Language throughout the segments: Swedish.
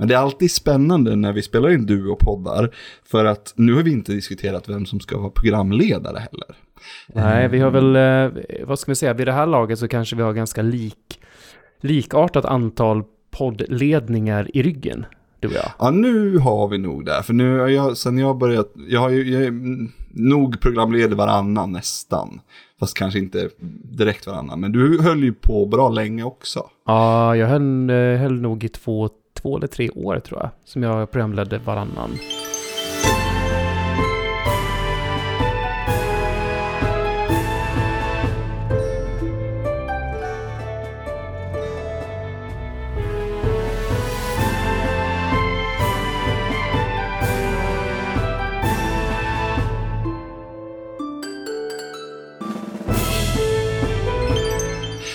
Men det är alltid spännande när vi spelar in duo-poddar, för att nu har vi inte diskuterat vem som ska vara programledare heller. Nej, vi har väl, eh, vad ska vi säga, vid det här laget så kanske vi har ganska lik, likartat antal poddledningar i ryggen, du och jag. Ja, nu har vi nog det, för nu har jag, sen jag börjat, jag har ju, jag nog programleder varannan nästan. Fast kanske inte direkt varannan, men du höll ju på bra länge också. Ja, jag höll, eh, höll nog i två, två eller tre år tror jag, som jag programledde varannan.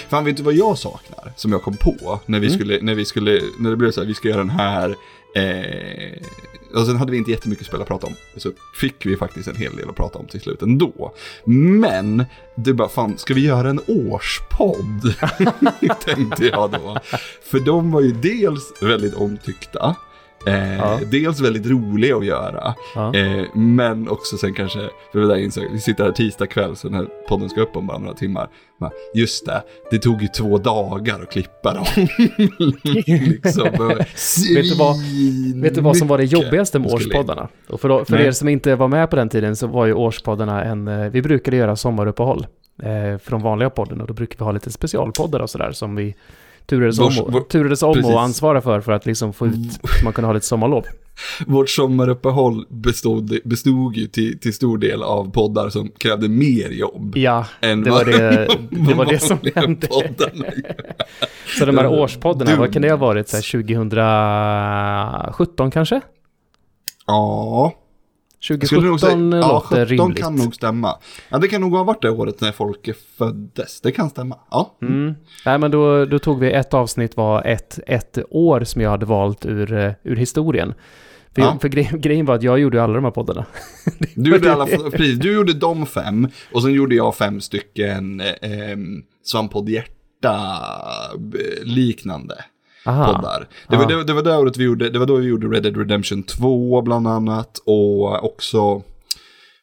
Fan, vet du vad jag saknar? Som jag kom på när vi Mm. skulle, när vi skulle, när det blev så här, vi ska göra den här. Eh, och sen hade vi inte jättemycket spel att prata om. Så fick vi faktiskt en hel del att prata om till slut ändå. Men, det bara fan, ska vi göra en årspodd? Tänkte jag då. För de var ju dels väldigt omtyckta. Eh, Ja. Dels väldigt roliga att göra. Ja. Eh, men också sen kanske, för det där insåg, vi sitter här tisdag kväll så den här podden ska upp om bara några timmar. Bara, Just det, det tog ju två dagar att klippa dem. liksom, Vet du vad- Vet du vad som var det jobbigaste med årspoddarna? Och för, för Nej. er som inte var med på den tiden så var ju årspoddarna en... eh, Vi brukade göra sommaruppehåll eh, de vanliga podden och då brukade vi ha lite specialpoddar och sådär som vi turades om, vår- turades om precis. och ansvara för för att liksom få ut, så man kunde ha lite sommarlov. Vårt sommaruppehåll bestod, bestod ju till, till stor del av poddar som krävde mer jobb. Ja, än det var det, det, var det som hände. Så de här årspoddarna, vad kan det ha varit? Så här 2017 kanske? Ja, jag skulle nog säga, 2017 ja, låter 17 rimligt. kan nog stämma. Ja, det kan nog ha varit det året när folk föddes. Det kan stämma. Ja. Mm. Nej, men då, då tog vi ett avsnitt var ett, ett år som jag hade valt ur, eh, ur historien. För, Ja. för gre grejen var att jag gjorde alla de här poddarna. Du gjorde, alla, precis, du gjorde de fem och sen gjorde jag fem stycken eh, Svamppodd Hjärta eh, liknande Aha. poddar. Det var, det, det var det året vi gjorde, det var då vi gjorde Red Dead Redemption 2 bland annat och också,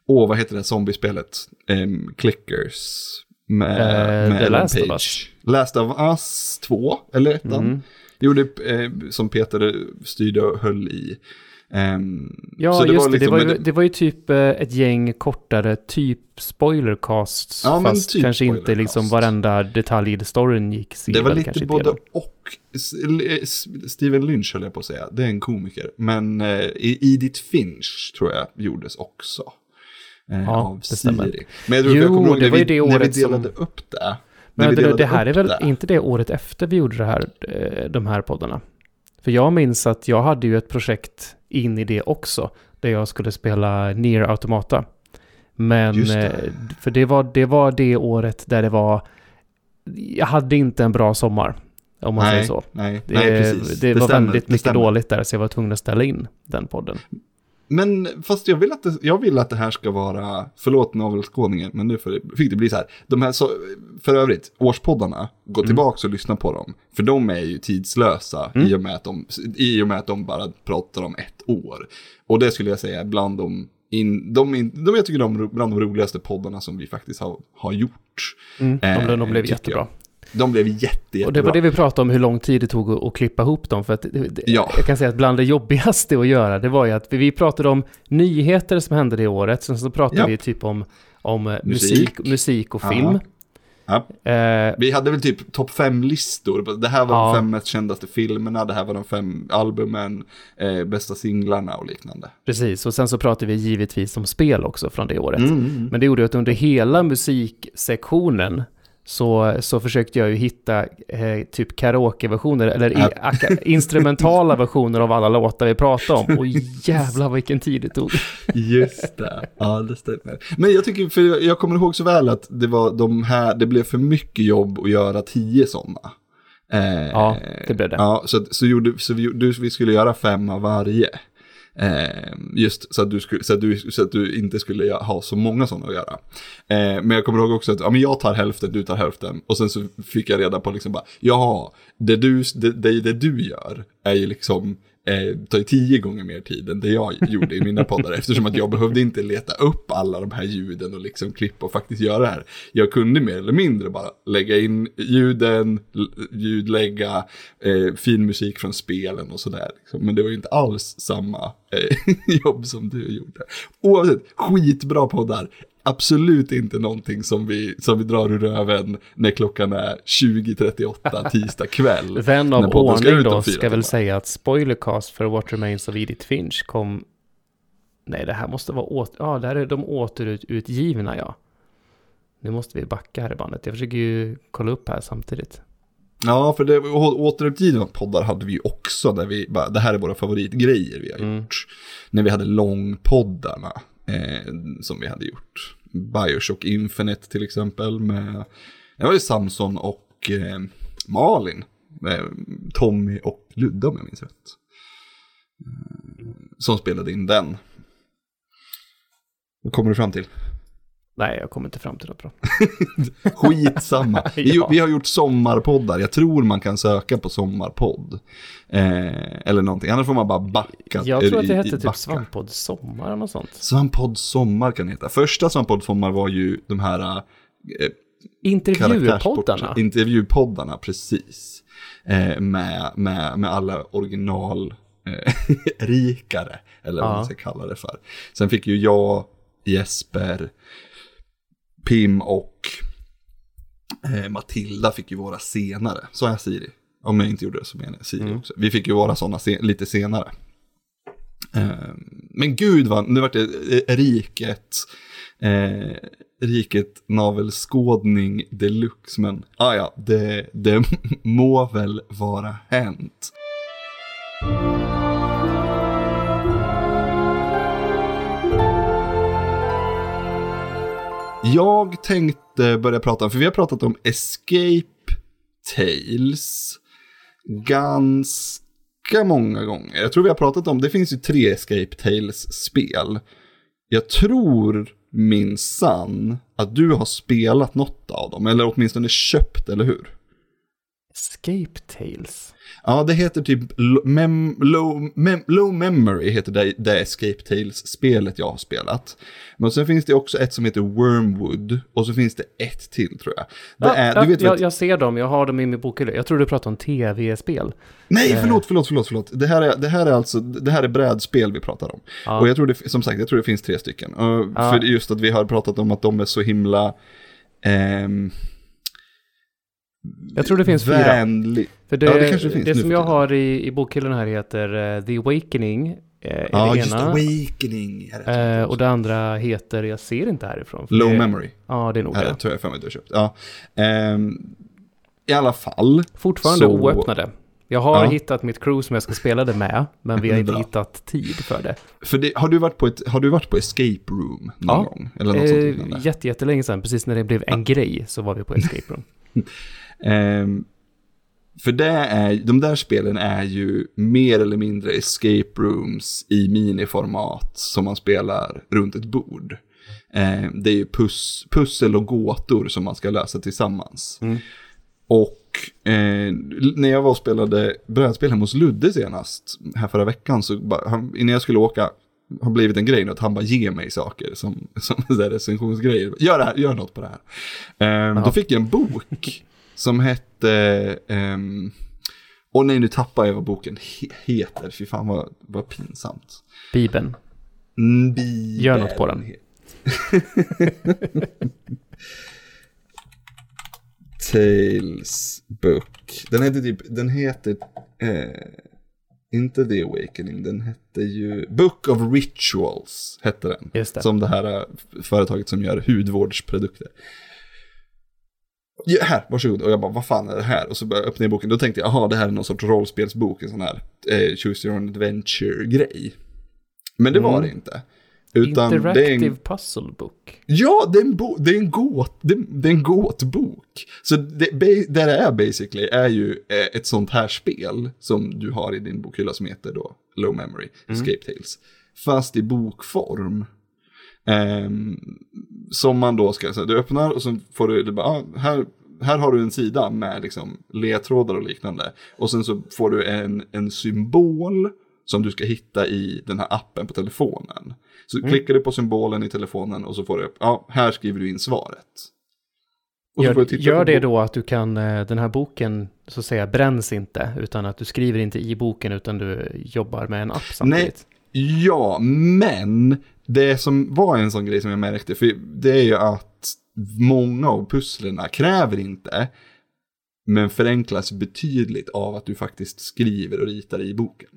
åh vad heter det zombiespelet? Um, Clickers. Med, Eh, med The Last of Page. Us. Last of Us 2, eller ettan. Mm. Det gjorde, eh, som Peter styrde och höll i. Ehm, Ja, så just det. liksom- det, var ju, det var ju typ eh, ett gäng kortare, typ spoilercasts. Ja, fast typ kanske inte liksom varenda detalj i storyn gick Det var lite både igenom. och. Steven Lynch höll jag på att säga, det är en komiker. Men eh, Edith Finch tror jag gjordes också. Eh, Ja, av det stämmer. Siri. Men jag tror Jo, jag kommer ihåg det när var vi, det när vi året som- delade upp det. Men det, delade det här är väl det. inte det året efter vi gjorde det här, eh, de här poddarna? För jag minns att jag hade ju ett projekt in i det också, där jag skulle spela Nier Automata. Men, det. eh, för det var, det var det året där det var, jag hade inte en bra sommar, om man säger Nej, så. nej, Det, nej, precis. det, var stämmer, väldigt det mycket stämmer. dåligt där, så jag var tvungen att ställa in den podden. Men fast jag vill, att det, jag vill att det här ska vara, förlåt navelskådningen, men nu det, fick det bli så här. De här, så, för övrigt, årspoddarna, gå Mm. tillbaka och lyssna på dem. För de är ju tidslösa Mm. i, och med att de, i och med att de bara pratar om ett år. Och det skulle jag säga är bland de, in, de, in, de jag tycker de bland de roligaste poddarna som vi faktiskt har, har gjort. Mm, de, Eh, de, de blev jättebra. De blev jätte, jättebra. Och det var det vi pratade om, hur lång tid det tog att, klippa ihop dem. För att det, Ja. Jag kan säga att bland det jobbigaste att göra, det var ju att vi, pratade om nyheter som hände det året, sen så pratade Ja. vi typ om, om eh, Musik. musik, och film. Ja. Eh, Vi hade väl typ topp fem listor. Det här var Ja. de fem mest kändaste filmerna, det här var de fem albumen, eh, bästa singlarna och liknande. precis, och sen så pratade vi givetvis om spel också från det året. Mm. Men det gjorde att under hela musiksektionen så, så försökte jag ju hitta eh, typ karaokeversioner eller i, Ja. aka, instrumentala versioner av alla låtar vi pratade om. Och jävlar vilken tid det tog. Just det, ja det stämmer. Men jag tycker, för jag kommer ihåg så väl att det var de här, det blev för mycket jobb att göra tio sådana. Eh, Ja, det blev det. Ja, så, så, gjorde, så vi, du, vi skulle göra fem av varje. Eh, just så att, du skulle, så, att du, så att du inte skulle ha så många sådana att göra. Eh, men jag kommer ihåg också att ja, men jag tar hälften, du tar hälften. Och sen så fick jag reda på liksom bara, ja, det du, det, det, det du gör, är ju liksom eh, tar ju tio gånger mer tid än det jag gjorde i mina poddar. eftersom att jag behövde inte leta upp alla de här ljuden och liksom klippa och faktiskt göra det här. Jag kunde mer eller mindre bara lägga in ljuden, ljudlägga, eh, fin musik från spelen och sådär. Liksom. Men det var ju inte alls samma eh, jobb som du gjorde. Oavsett, skitbra poddar absolut inte någonting som vi, som vi drar ur röven när klockan är 20.38 tisdag kväll. Vän av ordning då ska väl säga att spoilercast för What Remains of Edith Finch kom... Nej, det här måste vara åter... Ja, där är de återutgivna, ja. Nu måste vi backa här i bandet. Jag försöker ju kolla upp här samtidigt. Ja, för det, återutgivna poddar hade vi ju också, där vi bara, det här är våra favoritgrejer vi har mm. gjort. När vi hade långpoddarna eh, som vi hade gjort. Bioshock Infinite till exempel med, det var ju Samson och eh, Malin. Eh, Tommy och Ludde om jag minns rätt. Eh, som spelade in den. Vad kommer du fram till? Nej, jag kommer inte fram till något bra. Skitsamma. Vi, ja. vi har gjort sommarpoddar. Jag tror man kan söka på sommarpodd. Eh, eller någonting. Annars får man bara backa. Jag tror att det hette typ Svamppodd Sommar eller något sånt. Svamppodd Sommar kan det heta. Första Svamppodd Sommar var ju de här... Eh, Intervjupoddarna. Intervjupoddarna, precis. Eh, med, med, med alla original eh, rikare, eller vad ja. man ska kalla det för. Sen fick ju jag, Jesper, Pim och eh, Matilda fick ju vara senare. Så jag Siri? Om jag inte gjorde det så menar jag Siri mm. också. Vi fick ju vara sådana se lite senare. Eh, men gud vad, nu vart det eh, riket, eh, riket navelskådning deluxe. Men ah ja, det, det må väl vara hänt. Jag tänkte börja prata, för vi har pratat om Escape Tales ganska många gånger. Jag tror vi har pratat om, det finns ju tre Escape Tales-spel. Jag tror minsann att du har spelat något av dem, eller åtminstone köpt, eller hur? Escape Tales? Ja, det heter typ mem low, mem low Memory heter det, det Escape Tales-spelet jag har spelat. Men sen finns det också ett som heter Wormwood och så finns det ett till tror jag. Det ja, är, ja, vet, jag, jag, ser dem, jag har dem i min bokhylla. Jag tror du pratar om tv-spel. Nej, eh. förlåt, förlåt, förlåt, förlåt. Det här är, det här är alltså, det här är brädspel vi pratar om. Ja. Och jag tror det, som sagt, jag tror det finns tre stycken. För just att vi har pratat om att de är så himla... Ehm, jag tror det finns vänlig. fyra. För det, ja, det, kanske finns det som jag har i, i bokhyllan här heter uh, The Awakening. Uh, ja, just ena. Awakening. Uh, och det andra heter, jag ser inte härifrån. Low det, Memory. Ja, det är nog det. Det tror jag för mig att du har köpt. Ja. Um, I alla fall. Fortfarande så... oöppnade. Jag har ja. hittat mitt crew som jag ska spela det med, men vi har inte hittat tid för det. För det, har, du varit på ett, har du varit på Escape Room någon ja. gång? Eller något eh, sånt jätte, jättelänge sedan, precis när det blev en ja. grej så var vi på Escape Room. Um, för det är, de där spelen är ju mer eller mindre escape rooms i miniformat som man spelar runt ett bord. Eh, det är ju pus, pussel och gåtor som man ska lösa tillsammans. Mm. Och eh, när jag var och spelade brädspel hemma hos Ludde senast, här förra veckan, så bara, han, innan jag skulle åka, har blivit en grej nu att han bara ger mig saker som, som recensionsgrejer. Gör, det här, gör något på det här. Eh, då fick jag en bok som hette... Um, och nej, nu tappar jag vad boken he heter. Fy fan vad, vad pinsamt. Bibeln. Mm, Bibeln. Gör något på den. Tales Book. Den heter typ, den heter, eh, inte The Awakening, den hette ju Book of Rituals, hette den. Just det. Som det här eh, företaget som gör hudvårdsprodukter ja, här, varsågod. Och jag bara, vad fan är det här? Och så började jag öppna boken. Då tänkte jag, jaha, det här är någon sorts rollspelsbok, en sån här eh, choose your own adventure-grej. Men det mm. var det inte. Utan Interactive det är en... puzzle book. Ja, det är en, bo... det är en, gåt... det, det är en gåtbok. Så det, det det är basically är ju eh, ett sånt här spel som du har i din bokhylla som heter då Low Memory, mm. Escape Tales. Fast i bokform. Um, som man då ska, så du öppnar och så får du, du bara, ah, här, här har du en sida med liksom ledtrådar och liknande. Och sen så får du en, en symbol som du ska hitta i den här appen på telefonen. Så mm. klickar du på symbolen i telefonen och så får du upp, ja, här skriver du in svaret. Gör, gör det då att du kan, eh, den här boken så att säga bränns inte, utan att du skriver inte i boken utan du jobbar med en app samtidigt? Nej, ja, men det som var en sån grej som jag märkte, för det är ju att många av pusslerna kräver inte, men förenklas betydligt av att du faktiskt skriver och ritar i boken.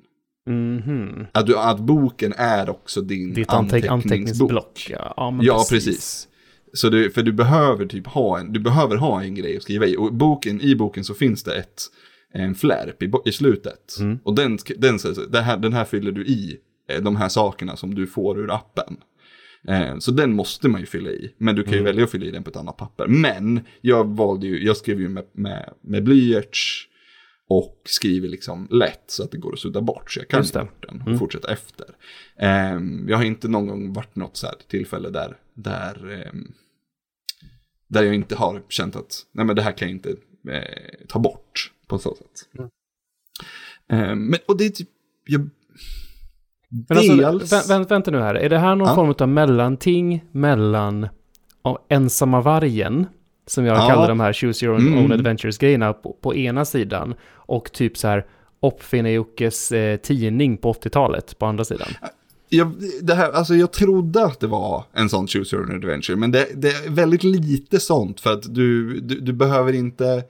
Mm -hmm. att, du, att boken är också din Ditt anteck anteckningsblock. Ja, ja, ja precis. precis. Så du, för du behöver typ ha en, du behöver ha en grej att skriva i. Och boken, i boken så finns det ett, en flärp i, i slutet. Mm. Och den, den, den, här, den här fyller du i de här sakerna som du får ur appen. Eh, så den måste man ju fylla i. Men du kan ju mm. välja att fylla i den på ett annat papper. Men jag valde ju, jag skrev ju med, med, med blyerts och skriver liksom lätt så att det går att sudda bort. Så jag kan ta bort den och mm. fortsätta efter. Um, jag har inte någon gång varit något så här tillfälle där, där, um, där jag inte har känt att nej men det här kan jag inte uh, ta bort på så sätt. Mm. Um, men, och det är typ, jag, men alltså, vä vä vänta nu här, är det här någon ja. form av mellanting mellan ensamma vargen som jag ja. kallar de här Choose Your Own mm. Adventures-grejerna på, på, ena sidan. Och typ så här Uppfinnar-Jockes eh, tidning på 80-talet på andra sidan. Jag, det här, alltså jag trodde att det var en sån Choose Your Own Adventure, men det, det är väldigt lite sånt för att du, du, du behöver inte...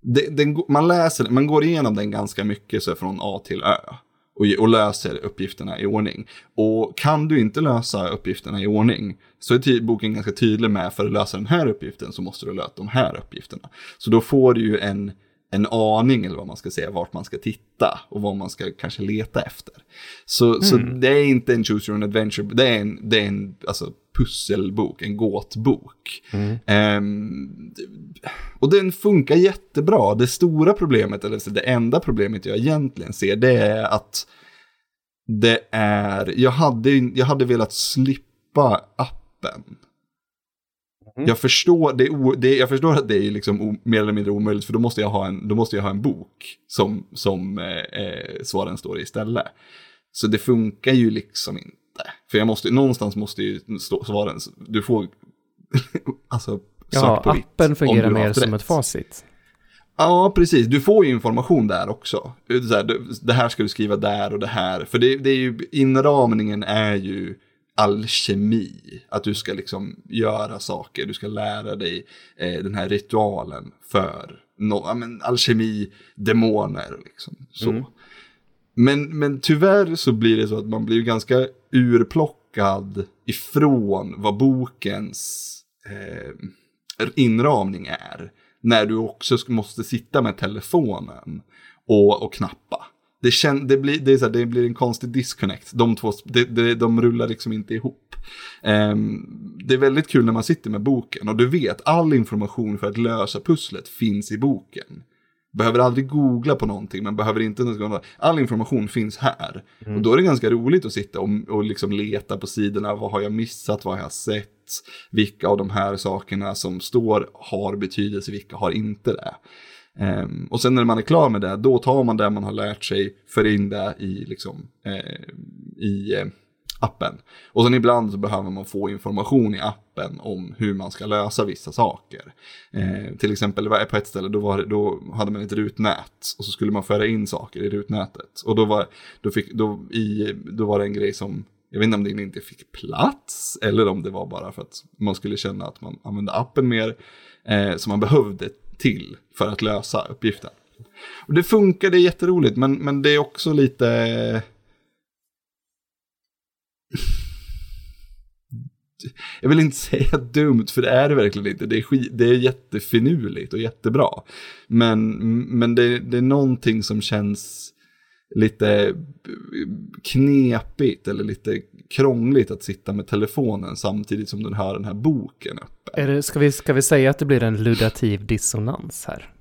Det, den, man läser, man går igenom den ganska mycket så från A till Ö och, och löser uppgifterna i ordning. Och kan du inte lösa uppgifterna i ordning så är boken ganska tydlig med för att lösa den här uppgiften så måste du lösa de här uppgifterna. Så då får du ju en, en aning eller vad man ska säga vart man ska titta och vad man ska kanske leta efter. Så, mm. så det är inte en choose your own adventure, det är en, det är en alltså, pusselbok, en gåtbok. Mm. Um, och den funkar jättebra. Det stora problemet, eller det enda problemet jag egentligen ser, det är att det är, jag hade, jag hade velat slippa appen. Mm. Jag, förstår, det, det, jag förstår att det är liksom mer eller mindre omöjligt, för då måste jag ha en, då måste jag ha en bok som, som eh, eh svaren står i istället. Så det funkar ju liksom inte. För jag måste, någonstans måste ju stå svaren, du får, alltså, Ja, på appen vitt, fungerar mer som rätt. ett facit. Ja, precis. Du får ju information där också. Det här ska du skriva där och det här. För det, det är ju, inramningen är ju alkemi. Att du ska liksom göra saker, du ska lära dig eh, den här ritualen för no, ja, men, alkemi, demoner liksom. Så. Mm. Men, men tyvärr så blir det så att man blir ganska urplockad ifrån vad bokens eh, inramning är. När du också måste sitta med telefonen och, och knappa. Det, kän, det, blir, det, är så här, det blir en konstig disconnect. De två, det, det, de rullar liksom inte ihop. Um, det är väldigt kul när man sitter med boken och du vet all information för att lösa pusslet finns i boken. Behöver aldrig googla på någonting, men behöver inte... All information finns här. Mm. Och då är det ganska roligt att sitta och, och liksom leta på sidorna. Vad har jag missat? Vad har jag sett? Vilka av de här sakerna som står har betydelse, vilka har inte det? Um, och sen när man är klar med det, då tar man det man har lärt sig, för in det i, liksom, eh, i eh, appen. Och sen ibland så behöver man få information i appen om hur man ska lösa vissa saker. Eh, till exempel på ett ställe då, var, då hade man ett rutnät och så skulle man föra in saker i rutnätet. Och då var, då fick, då i, då var det en grej som jag vet inte om det inte fick plats eller om det var bara för att man skulle känna att man använde appen mer eh, som man behövde till för att lösa uppgiften. Och det funkar, det är jätteroligt, men, men det är också lite... Jag vill inte säga dumt, för det är det verkligen inte. Det är, skit, det är jättefinurligt och jättebra. Men, men det, det är någonting som känns lite knepigt eller lite krångligt att sitta med telefonen samtidigt som den har den här boken uppe. Är det, ska, vi, ska vi säga att det blir en ludativ dissonans här?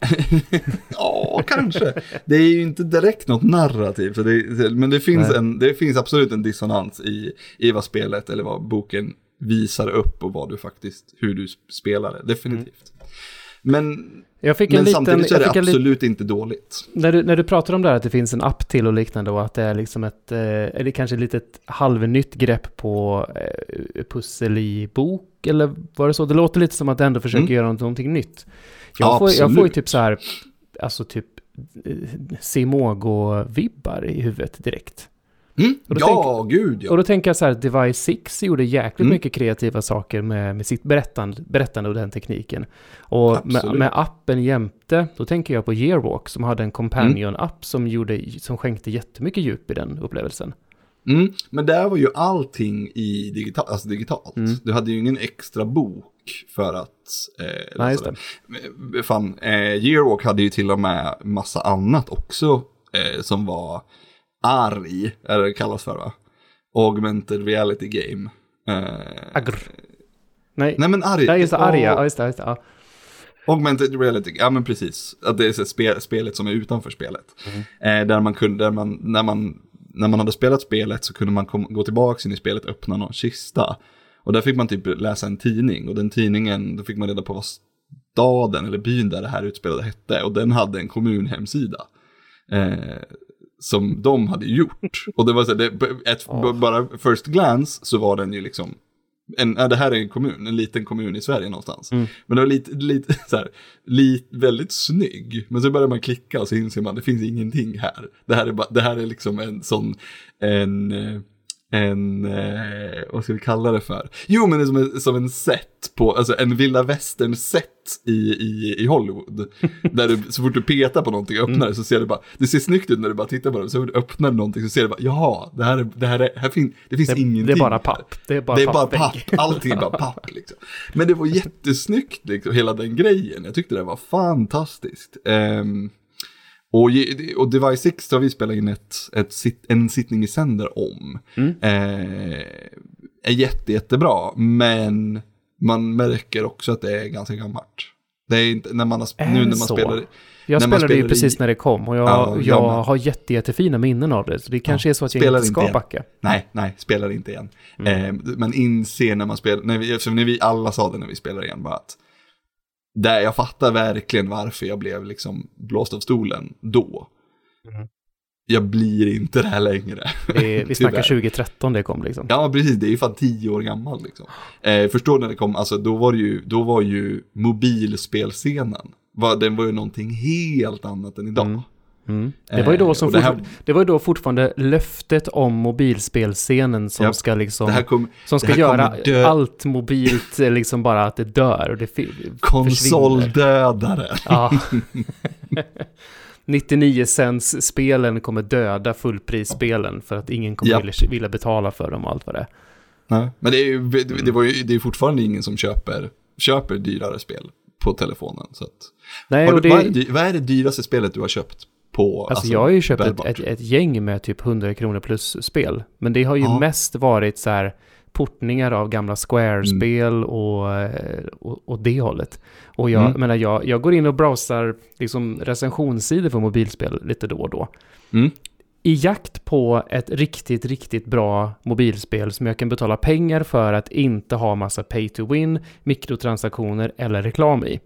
ja, kanske. Det är ju inte direkt något narrativ, så det, men det finns, en, det finns absolut en dissonans i, i vad spelet eller vad boken visar upp och vad du faktiskt, hur du spelar det, definitivt. Men, jag fick men en samtidigt liten, så är det absolut inte dåligt. När du, när du pratar om det här att det finns en app till och liknande och att det är liksom ett, eh, eller kanske ett litet halvnytt grepp på eh, pussel i bok eller var det så? Det låter lite som att det ändå försöker Mm. göra någonting nytt. Jag, Ja, får, jag får ju typ så här, alltså typ eh, Simogo-vibbar i huvudet direkt. Mm? Ja, gud ja. Och då tänker jag så här, Device 6 gjorde jäkligt Mm. mycket kreativa saker med, med sitt berättande, berättande och den tekniken. Och med, med appen jämte, då tänker jag på Yearwalk som hade en companion-app som, gjorde, som skänkte jättemycket djup i den upplevelsen. Mm, men där var ju allting i digital, alltså digitalt. Mm. Du hade ju ingen extra bok för att eh, Nej, just det. Fan, eh, Yearwalk hade ju till och med massa annat också eh, som var arg, är det det kallas för va? Augmented reality game. Eh, Agr. Nej, nej men arg. ja, just det, Åh, arga, ja, just det, just det, ja. Augmented reality, ja men precis. Att det är så spel, spelet som är utanför spelet. Eh, där man kunde, där man, när man, när man hade spelat spelet så kunde man kom, gå tillbaka in i spelet och öppna någon kista. Och där fick man typ läsa en tidning och den tidningen, då fick man reda på vad staden eller byn där det här utspelade hette. Och den hade en kommunhemsida. Eh, som de hade gjort. Och det var så här, det, ett, Åh. bara first glance så var den ju liksom, en, ja, det här är en kommun, en liten kommun i Sverige någonstans. Mm. Men det var lite, lite så här, lite, väldigt snygg. Men så börjar man klicka och så inser man, det finns ingenting här. Det här är, bara, det här är liksom en sån, en, eh, en, eh, vad ska vi kalla det för? Jo, men det är som en, som en set på, alltså en vilda västern set i, i, i Hollywood. där du, så fort du petar på någonting och öppnar det så ser du bara, det ser snyggt ut när du bara tittar på det. Så fort du öppnar någonting så ser du bara, jaha, det här är, det här är, här fin, det finns Det, ingenting. det är bara papp. Det är bara Det är bara pappvägg. papp, allting är bara papp liksom. Men det var jättesnyggt liksom, hela den grejen. Jag tyckte det var fantastiskt. Ehm, och, och Device 6 har vi spelat in ett, ett, en sittning i sänder om. Mm. Eh, är jätte, jättebra, men man märker också att det är ganska gammalt. Det är inte, när man har, nu när man så? spelar, Jag spelade ju spelar precis i- när det kom och jag, Ja, jag jag har jätte, jättefina minnen av det. Så det kanske är så att jag spelar inte inte ska igen. backa. nej, nej, spelar inte igen. Mm. Eh, man inser när man spelar, när vi, eftersom när vi alla sa det när vi spelade igen, bara att där jag fattar verkligen varför jag blev liksom blåst av stolen då. Mm. Jag blir inte det här längre. Det vi snackar Tyvärr. 2013 det kom liksom. Ja, precis, det är ju fan tio år gammal liksom. Eh, förstår när det kom, alltså då var ju, då var ju mobilspelscenen, var, den var ju någonting helt annat än idag. Mm. Mm. Det, var ju då Eh, som det här- det var ju då fortfarande löftet om mobilspelscenen som Ja, ska liksom, Det kom, som ska det göra allt mobilt, eh, liksom bara att det dör och det konsoldödare. Ja. 99 cents spelen kommer döda fullprisspelen för att ingen kommer Japp. vilja, vilja betala för dem och allt vad det är. Nej, men det är ju, det, det var ju, det är fortfarande ingen som köper, köper dyrare spel på telefonen. Så att, Nej, du, vad, är det, det, vad är det dyraste spelet du har köpt på? alltså jag har ju köpt ett, ett, ett gäng med typ 100 kronor plus spel. Men det har ju Ja. mest varit så här portningar av gamla Mm. Square-spel och, eh, och, och det hållet. Och jag Mm. menar, jag, jag går in och browsar liksom recensionssidor för mobilspel lite då och då. Mm. I jakt på ett riktigt, riktigt bra mobilspel som jag kan betala pengar för att inte ha massa pay to win, mikrotransaktioner eller reklam i.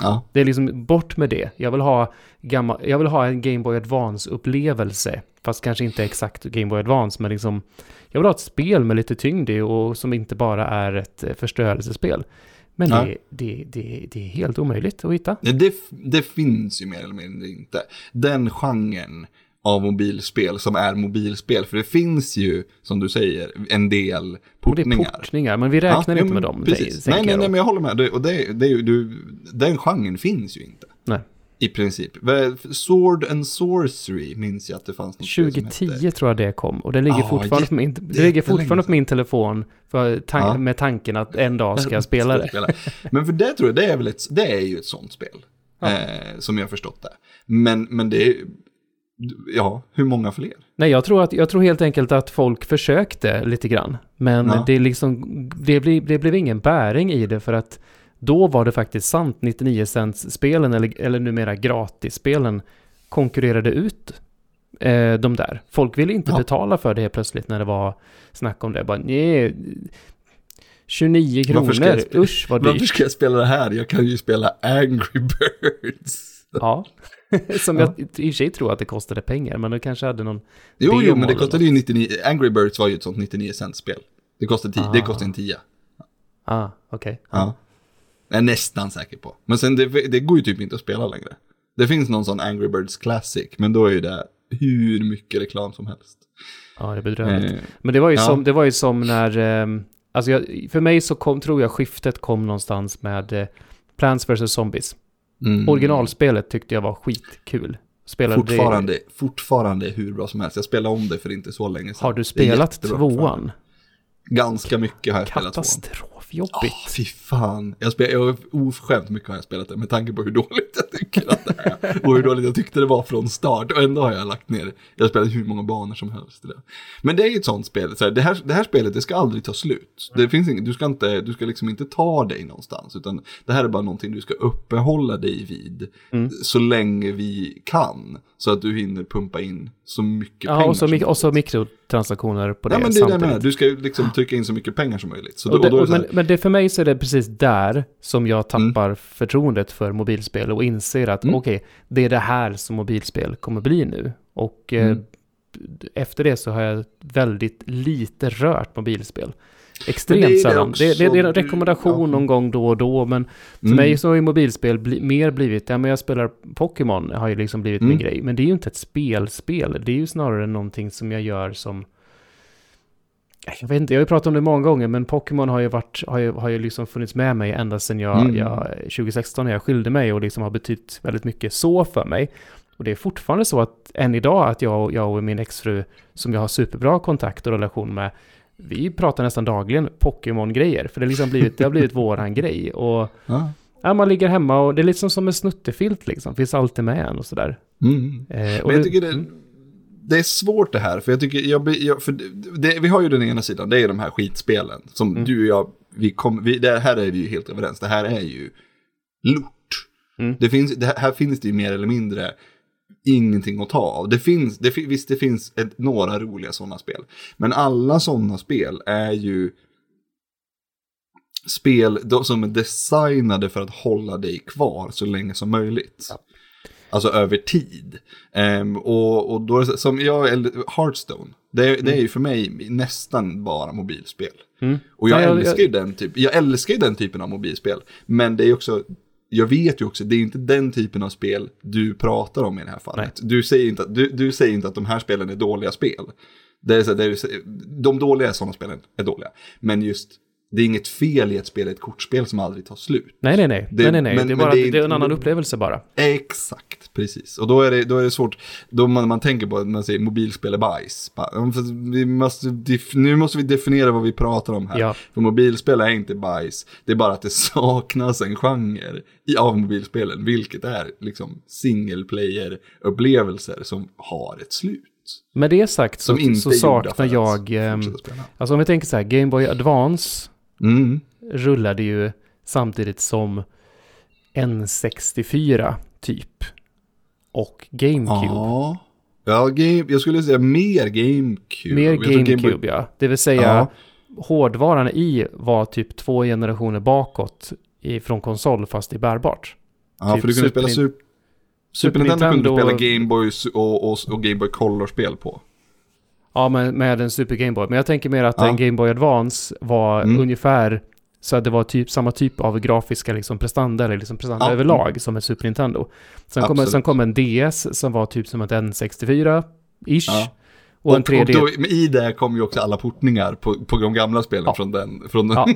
Ja, Det är liksom bort med det. Jag vill ha, gammal, jag vill ha en Game Boy Advance-upplevelse. Fast kanske inte exakt Game Boy Advance, men liksom... Jag vill ha ett spel med lite tyngd i och som inte bara är ett eh, förstörelsespel. Men Ja. det, det, det, det är helt omöjligt att hitta. det, det finns ju mer eller mindre inte. Den genren av mobilspel som är mobilspel. För det finns ju, som du säger, en del Och det är portningar. portningar, men vi räknar Ja, inte med dem. Precis. Nej, nej, nej, men jag håller med. Det, och det, det du, den genren finns ju inte. Nej. I princip. Sword and Sorcery minns jag att det fanns något spel som hette. 2010 tror jag det kom och det ligger Ja, fortfarande, på min, det ligger fortfarande på min telefon för tan- Ja. med tanken att en dag ska jag spela det. Men för det tror jag, det är väl ett, det är ju ett sånt spel. Ja. Eh, som jag har förstått det. Men, men det är, ja, hur många fler? Nej, jag tror, att, jag tror helt enkelt att folk försökte lite grann. Men Ja. det, liksom, det, blev, det blev ingen bäring i det för att då var det faktiskt sant 99 cents spelen eller, eller numera gratisspelen konkurrerade ut eh, de där. Folk ville inte Ja. betala för det helt plötsligt när det var snack om det. Bara, nej, 29 kronor, usch vad dyrt. Varför ska jag spela det här? Jag kan ju spela Angry Birds. Ja, som ja. jag i och för sig tror att det kostade pengar, men det kanske hade någon... Jo, jo, men det kostade ju 99, Angry Birds var ju ett sånt 99 cent spel. Det kostade, 10, det kostade en 10. Ah, okej. Okay. Ja. Jag är nästan säker på. Men sen det, det går ju typ inte att spela längre. Det finns någon sån Angry Birds Classic, men då är ju det hur mycket reklam som helst. Ja, det är bedrövligt. Eh, men det var ju, ja. som, det var ju som när, eh, alltså jag, för mig så kom, tror jag skiftet kom någonstans med eh, Plants vs. Zombies. Mm. Originalspelet tyckte jag var skitkul. Spelade fortfarande, det... fortfarande hur bra som helst. Jag spelade om det för inte så länge sedan. Har du spelat tvåan? Ganska mycket har jag spelat tvåan. Katastrof jobbigt. Oh, fy fan. Jag, spel, jag oförskämt mycket har jag spelat det med tanke på hur dåligt jag tycker att det är. Och hur dåligt jag tyckte det var från start. Och ändå har jag lagt ner. Jag har spelat hur många banor som helst. Det. Men det är ju ett sånt spel. Så här, det, här, det här spelet, det ska aldrig ta slut. Det finns inget, du, ska inte, du ska liksom inte ta dig någonstans. Utan det här är bara någonting du ska uppehålla dig vid. Mm. Så länge vi kan. Så att du hinner pumpa in så mycket ja, pengar och så, och så mikrotransaktioner på det Ja, men det är det menar. Du ska liksom trycka in så mycket pengar som möjligt. Så då, det, då men, men det för mig så är det precis där som jag tappar mm. förtroendet för mobilspel och inser att mm. okej, okay, det är det här som mobilspel kommer bli nu. Och eh, mm. eh, efter det så har jag väldigt lite rört mobilspel. Extremt sällan. Det, det, det, är en rekommendation ja. någon gång då och då, men för mm. mig så har ju mobilspel bli, mer blivit, ja men jag spelar Pokémon har ju liksom blivit mm. min grej, men det är ju inte ett spelspel, det är ju snarare någonting som jag gör som jag vet inte, jag har ju pratat om det många gånger, men Pokémon har ju varit, har ju, har ju liksom funnits med mig ända sedan jag, mm. jag 2016 när jag skilde mig och liksom har betytt väldigt mycket så för mig. Och det är fortfarande så att än idag att jag, jag och min exfru, som jag har superbra kontakt och relation med, vi pratar nästan dagligen Pokémon-grejer, för det, liksom blivit, det har blivit våran grej. Och ja. ja. man ligger hemma och det är liksom som en snuttefilt liksom, finns alltid med en och sådär. Mm. Eh, och Men jag tycker det, mm. det är svårt det här, för jag tycker, jag, jag för det, vi har ju den ena sidan, det är de här skitspelen, som mm. du och jag, vi kom, vi, det här är vi ju helt överens, det här är ju lort. Mm. Det finns, det här finns det ju mer eller mindre ingenting att ta av. Det finns, det, visst det finns ett, några roliga sådana spel. Men alla sådana spel är ju spel som är designade för att hålla dig kvar så länge som möjligt. Ja. Alltså över tid. Um, och, och då, som jag, Hearthstone, det, det är ju mm. för mig nästan bara mobilspel. Mm. Och jag, ja, jag, älskar ju den typ, jag älskar ju den typen av mobilspel. Men det är också jag vet ju också, det är inte den typen av spel du pratar om i det här fallet. Du säger, inte att, du, du säger inte att de här spelen är dåliga spel. Det är så, det är, de dåliga sådana spelen är dåliga. Men just det är inget fel i att spela ett kortspel som aldrig tar slut. Nej, nej, nej. Det, nej, nej, nej. Men, det är, bara, det är, det är en annan upplevelse bara. Exakt, precis. Och då är det, då är det svårt, då man, man tänker på att man säger mobilspel är bajs. Vi måste, nu måste vi definiera vad vi pratar om här. Ja. För mobilspel är inte bajs, det är bara att det saknas en genre av mobilspelen, vilket är liksom single player-upplevelser som har ett slut. Med det sagt så, så saknar jag, eh, alltså om vi tänker så här, Game Boy Advance mm. rullade ju samtidigt som N64 typ. Och GameCube. Ja, ja game, jag skulle säga mer GameCube. Mer GameCube, Game ja. Det vill säga ja. hårdvaran i var typ två generationer bakåt i, från konsol fast i bärbart. Ja, typ för du kunde Super spela Super, Super Nintendo, Nintendo kunde spela Game Boy och, och, och Game Boy Color-spel på. Ja, med, med en Super Game Boy. Men jag tänker mer att ja. en Game Boy Advance var mm. ungefär så att det var typ samma typ av grafiska liksom prestanda, eller liksom prestanda ja. överlag som en Super Nintendo. Sen kom, sen kom en DS som var typ som ett N64-ish. Ja. Och, och, en 3D. Och då, i det kom ju också alla portningar på, på de gamla spelen ja. från den. Från ja.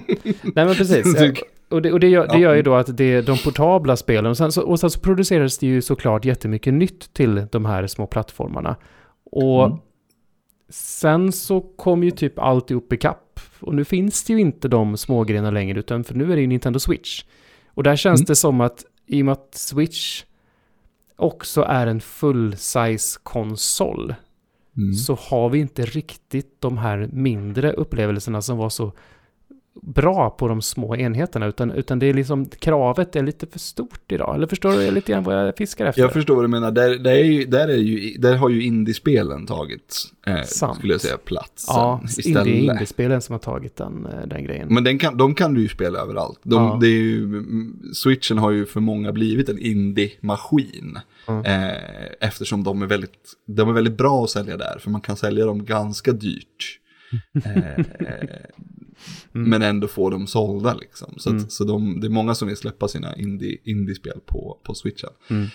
Nej men precis. och det, och det, gör, det gör ju då att det är de portabla spelen. Och sen, så, och sen så producerades det ju såklart jättemycket nytt till de här små plattformarna. Och mm. Sen så kom ju typ alltihop ikapp. Och nu finns det ju inte de smågrejerna längre, utan för nu är det ju Nintendo Switch. Och där känns mm. det som att i och med att Switch också är en full-size konsol mm. så har vi inte riktigt de här mindre upplevelserna som var så bra på de små enheterna, utan, utan det är liksom, kravet är lite för stort idag. Eller förstår du lite grann vad jag fiskar efter? Jag förstår vad du menar. Där, där, är ju, där, är ju, där har ju indiespelen tagit, eh, skulle jag säga, platsen ja, istället. det är indiespelen som har tagit den, eh, den grejen. Men den kan, de kan du ju spela överallt. De, ja. det är ju, Switchen har ju för många blivit en indie-maskin. Mm. Eh, eftersom de är, väldigt, de är väldigt bra att sälja där, för man kan sälja dem ganska dyrt. Eh, mm. Men ändå få dem sålda liksom. Så, mm. att, så de, det är många som vill släppa sina indie, indiespel på, på switchen. Mm.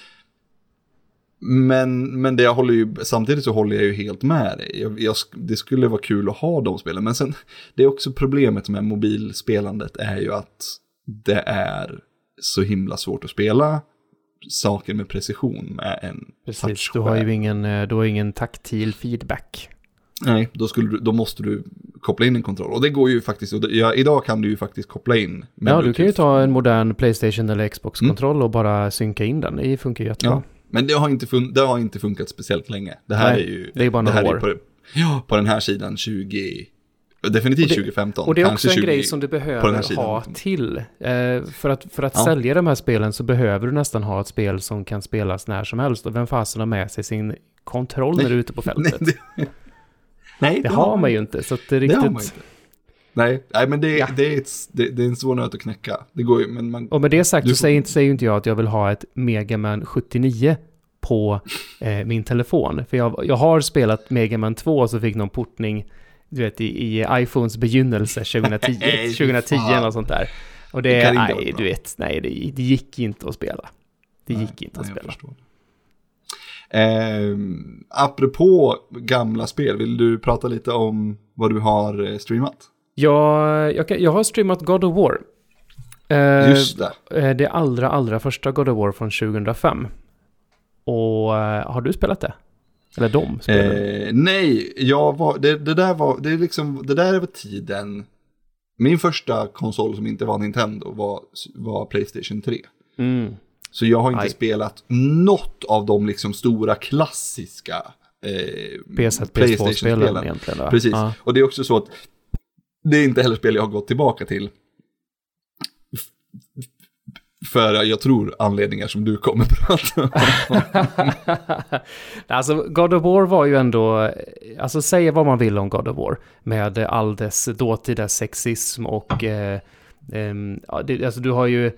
Men, men det jag håller ju, samtidigt så håller jag ju helt med dig. Jag, jag, det skulle vara kul att ha de spelen. Men sen, det är också problemet med mobilspelandet är ju att det är så himla svårt att spela saker med precision med en Precis, du har ju ingen, eh, du har ingen taktil feedback. Nej, då, du, då måste du koppla in en kontroll. Och det går ju faktiskt, ja, idag kan du ju faktiskt koppla in. Ja, du kan ju ta en modern Playstation eller Xbox-kontroll mm. och bara synka in den. Det funkar ju jättebra. Ja, men det har, inte fun det har inte funkat speciellt länge. Det här Nej, är ju... Det är bara några år. På, ja, på den här sidan 20... Definitivt och det, 2015. Och det är också en grej som du behöver ha till. Eh, för att, för att ja. sälja de här spelen så behöver du nästan ha ett spel som kan spelas när som helst. Och vem fasen har med sig sin kontroll när du är ute på fältet? Nej, det, Nej, det, det har man, ju inte. Så att det, riktigt... det inte. Nej, nej men det, ja. det, är ett, det, det, är en svår nöt att knäcka. Det går ju, men man... Och med det sagt så får... säger, inte, säger inte jag att jag vill ha ett Megaman 79 på eh, min telefon. För jag, jag har spelat Megaman 2 och så fick någon portning, du vet, i, i iPhones begynnelse 2010, 2010 eller sånt där. Och det, det nej, du vet, nej, det, det gick inte att spela. Det nej, gick inte nej, att spela. Eh, apropå gamla spel, vill du prata lite om vad du har eh, streamat? Ja, jag, jag har streamat God of War. Eh, Just det. Eh, det allra, allra första God of War från 2005. Och eh, har du spelat det? Eller de eh, Nej, jag var, det, det, där var, det, är liksom, det där var tiden. Min första konsol som inte var Nintendo var, var Playstation 3. Mm. Så jag har inte Aj. spelat något av de liksom stora klassiska eh, PS1, PS2-spelen egentligen. Då. Precis, ja. och det är också så att det är inte heller spel jag har gått tillbaka till. För jag tror anledningar som du kommer prata om. alltså God of War var ju ändå, alltså säga vad man vill om God of War. Med all dess dåtida sexism och, eh, eh, alltså du har ju,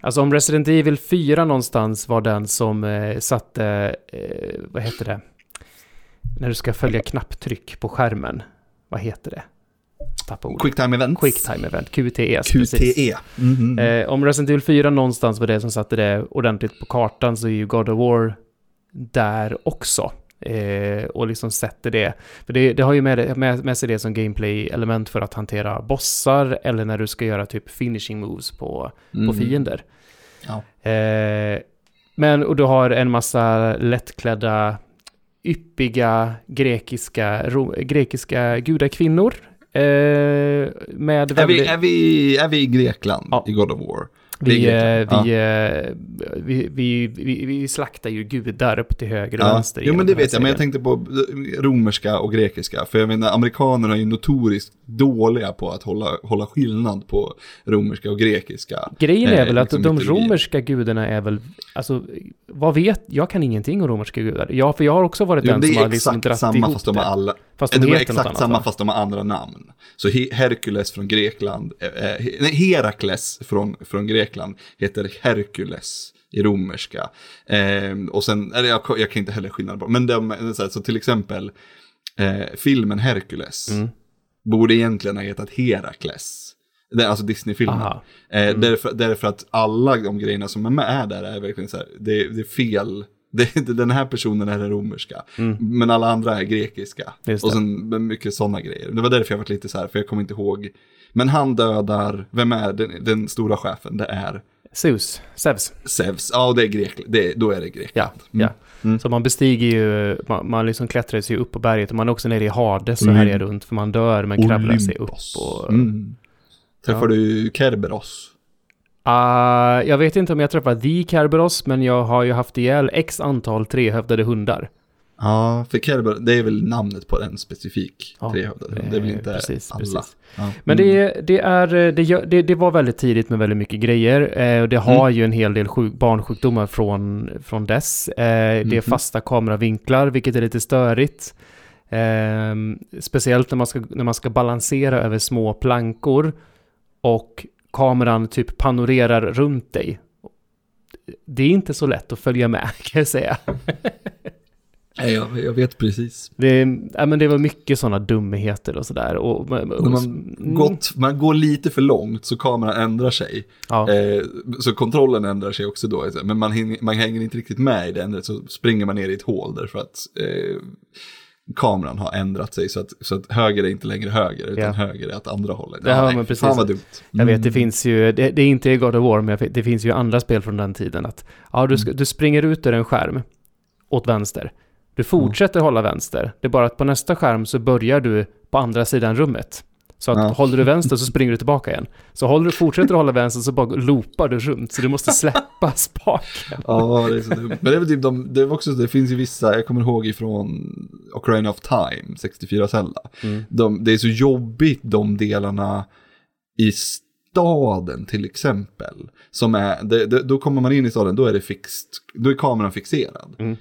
Alltså om Resident Evil 4 någonstans var den som eh, satte, eh, vad heter det? När du ska följa knapptryck på skärmen. Vad heter det? Quicktime Event. Quicktime Event, QTE. QTE. Mm -hmm. eh, om Resident Evil 4 någonstans var det som satte det ordentligt på kartan så är ju God of War där också. Eh, och liksom sätter det. För det, det har ju med, med, med sig det som gameplay-element för att hantera bossar eller när du ska göra typ finishing moves på, mm. på fiender. Ja. Eh, men och du har en massa lättklädda, yppiga grekiska, ro, grekiska gudakvinnor. Eh, med är, vi, är, vi, är vi i Grekland ja. i God of War? Vi, eh, vi, ja. vi, vi, vi, vi, slaktar ju gudar upp till höger och ja. vänster. Jo, men det vet jag, men jag tänkte på romerska och grekiska. För jag menar, amerikanerna är ju notoriskt dåliga på att hålla, hålla skillnad på romerska och grekiska. Grejen är eh, väl att liksom de romerska gudarna är väl, alltså, vad vet, jag kan ingenting om romerska gudar. Ja, för jag har också varit jo, den som har liksom dratt samma, ihop fast de det. Alla, fast de det är exakt samma fast de har andra namn. Så Herkules från Grekland, eh, eh Herakles från, från Grekland Grekland heter Herkules i romerska. Eh, och sen, eller jag, jag, kan inte heller skillnad på, men de, så, så till exempel eh, filmen Herkules mm. borde egentligen ha hetat Herakles. Det, alltså Disney-filmen. Eh, mm. därför, därför, att alla de grejerna som är med där är verkligen så här, det, det är fel. Det, den här personen är den romerska, mm. men alla andra är grekiska. Och sen mycket sådana grejer. Det var därför jag var lite så här, för jag kommer inte ihåg men han dödar, vem är den, den stora chefen? Det är... Zeus, Zeus. Zeus, ja det är Grekland, det, då är det Grekland. Ja, mm. ja. Mm. Så man bestiger ju, man, man liksom klättrar sig upp på berget och man är också nere i Hades och mm. härjar runt för man dör men krabblar sig upp. Och, mm. Träffar ja. du Kerberos? Uh, jag vet inte om jag träffar The Kerberos men jag har ju haft ihjäl x antal trehövdade hundar. Ja, för Kerber, det är väl namnet på en specifik ja, trehövdad Det är väl inte precis, alla. Precis. Ja. Men det, det, är, det, det, det, var väldigt tidigt med väldigt mycket grejer. Eh, och det har mm. ju en hel del sjuk, barnsjukdomar från, från dess. Eh, mm. Det är mhm. fasta kameravinklar, vilket är lite störigt. Eh, speciellt när man, ska, när man ska balansera över små plankor och kameran typ panorerar runt dig. Det är inte så lätt att följa med kan jag säga. Nej, jag, jag, vet precis. Det, ja, men det var mycket sådana dumheter och sådär. Och, och, man, mm. gått, man går lite för långt så kameran ändrar sig. Ja. Eh, så kontrollen ändrar sig också då. Men man, hänger, man hänger inte riktigt med i det ändret så springer man ner i ett hål därför att eh, kameran har ändrat sig så att, så att höger är inte längre höger utan ja. höger är åt andra hållet. Det ja, hör man precis. Fan vad dumt. Mm. Jag vet, det mm. finns ju, det, det, är inte God of War, men det finns ju andra spel från den tiden att ja, du, mm. du springer ut ur en skärm åt vänster. Du fortsätter mm. hålla vänster. Det är bara att på nästa skärm så börjar du på andra sidan rummet. Så att ja. håller du vänster så springer du tillbaka igen. Så håller du, fortsätter du hålla vänster så bara loopar du runt. Så du måste släppa spaken. ja, det är så dumt. Men det är väl typ de, det är också, det finns ju vissa, jag kommer ihåg ifrån Ocarina of Time, 64 Zelda. Mm. De, det är så jobbigt de delarna i staden till exempel. Som är, det, det, då kommer man in i staden, då är det fixt, då är kameran fixerad. Mm.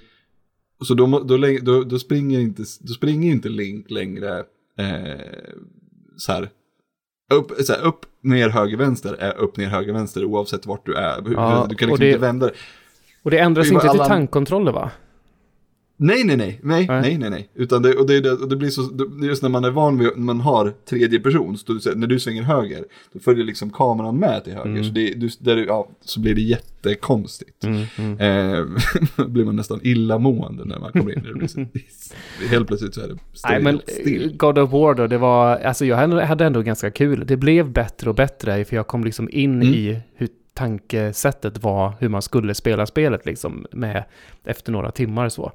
Så då, då, då, då, springer inte, då springer inte Link längre eh, så här, upp, så här, upp, ner, höger, vänster är upp, ner, höger, vänster oavsett vart du är. Ja, du kan liksom det, inte vända Och det ändras inte alla... till tankkontroller va? Nej, nej, nej, nej, nej, nej, nej. Utan det, och det, och det blir så, det, just när man är van vid, när man har tredje person, så du, när du svänger höger, då följer liksom kameran med till höger. Mm. Så, det, du, där, ja, så blir det jättekonstigt. Mm, mm. Eh, blir man nästan illamående när man kommer in. Det blir så, helt plötsligt så är det still, Nej, men still. God of War då, det var, alltså jag hade ändå ganska kul. Det blev bättre och bättre, för jag kom liksom in mm. i hur tankesättet var, hur man skulle spela spelet liksom med efter några timmar så.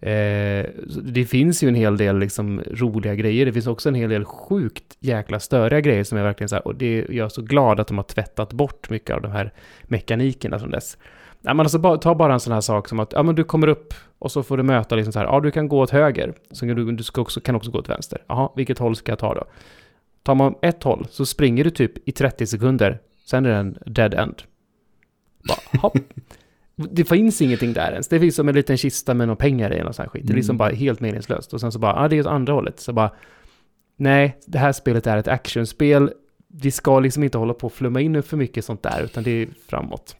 Eh, det finns ju en hel del liksom roliga grejer. Det finns också en hel del sjukt jäkla störiga grejer som är verkligen så här, och det, jag är så glad att de har tvättat bort mycket av de här mekanikerna från dess. Ja, men alltså, bara, ta bara en sån här sak som att ja, men du kommer upp och så får du möta liksom så här, ja du kan gå åt höger, så kan du, du ska också, kan också gå åt vänster. Jaha, vilket håll ska jag ta då? Tar man ett håll så springer du typ i 30 sekunder, sen är det en dead end. Bara, hopp. Det finns ingenting där ens. Det finns som en liten kista med några pengar i och sån skit. Det är liksom mm. bara helt meningslöst. Och sen så bara, ja ah, det är åt andra hållet. Så bara, nej, det här spelet är ett actionspel. Vi ska liksom inte hålla på och flumma in för mycket sånt där, utan det är framåt.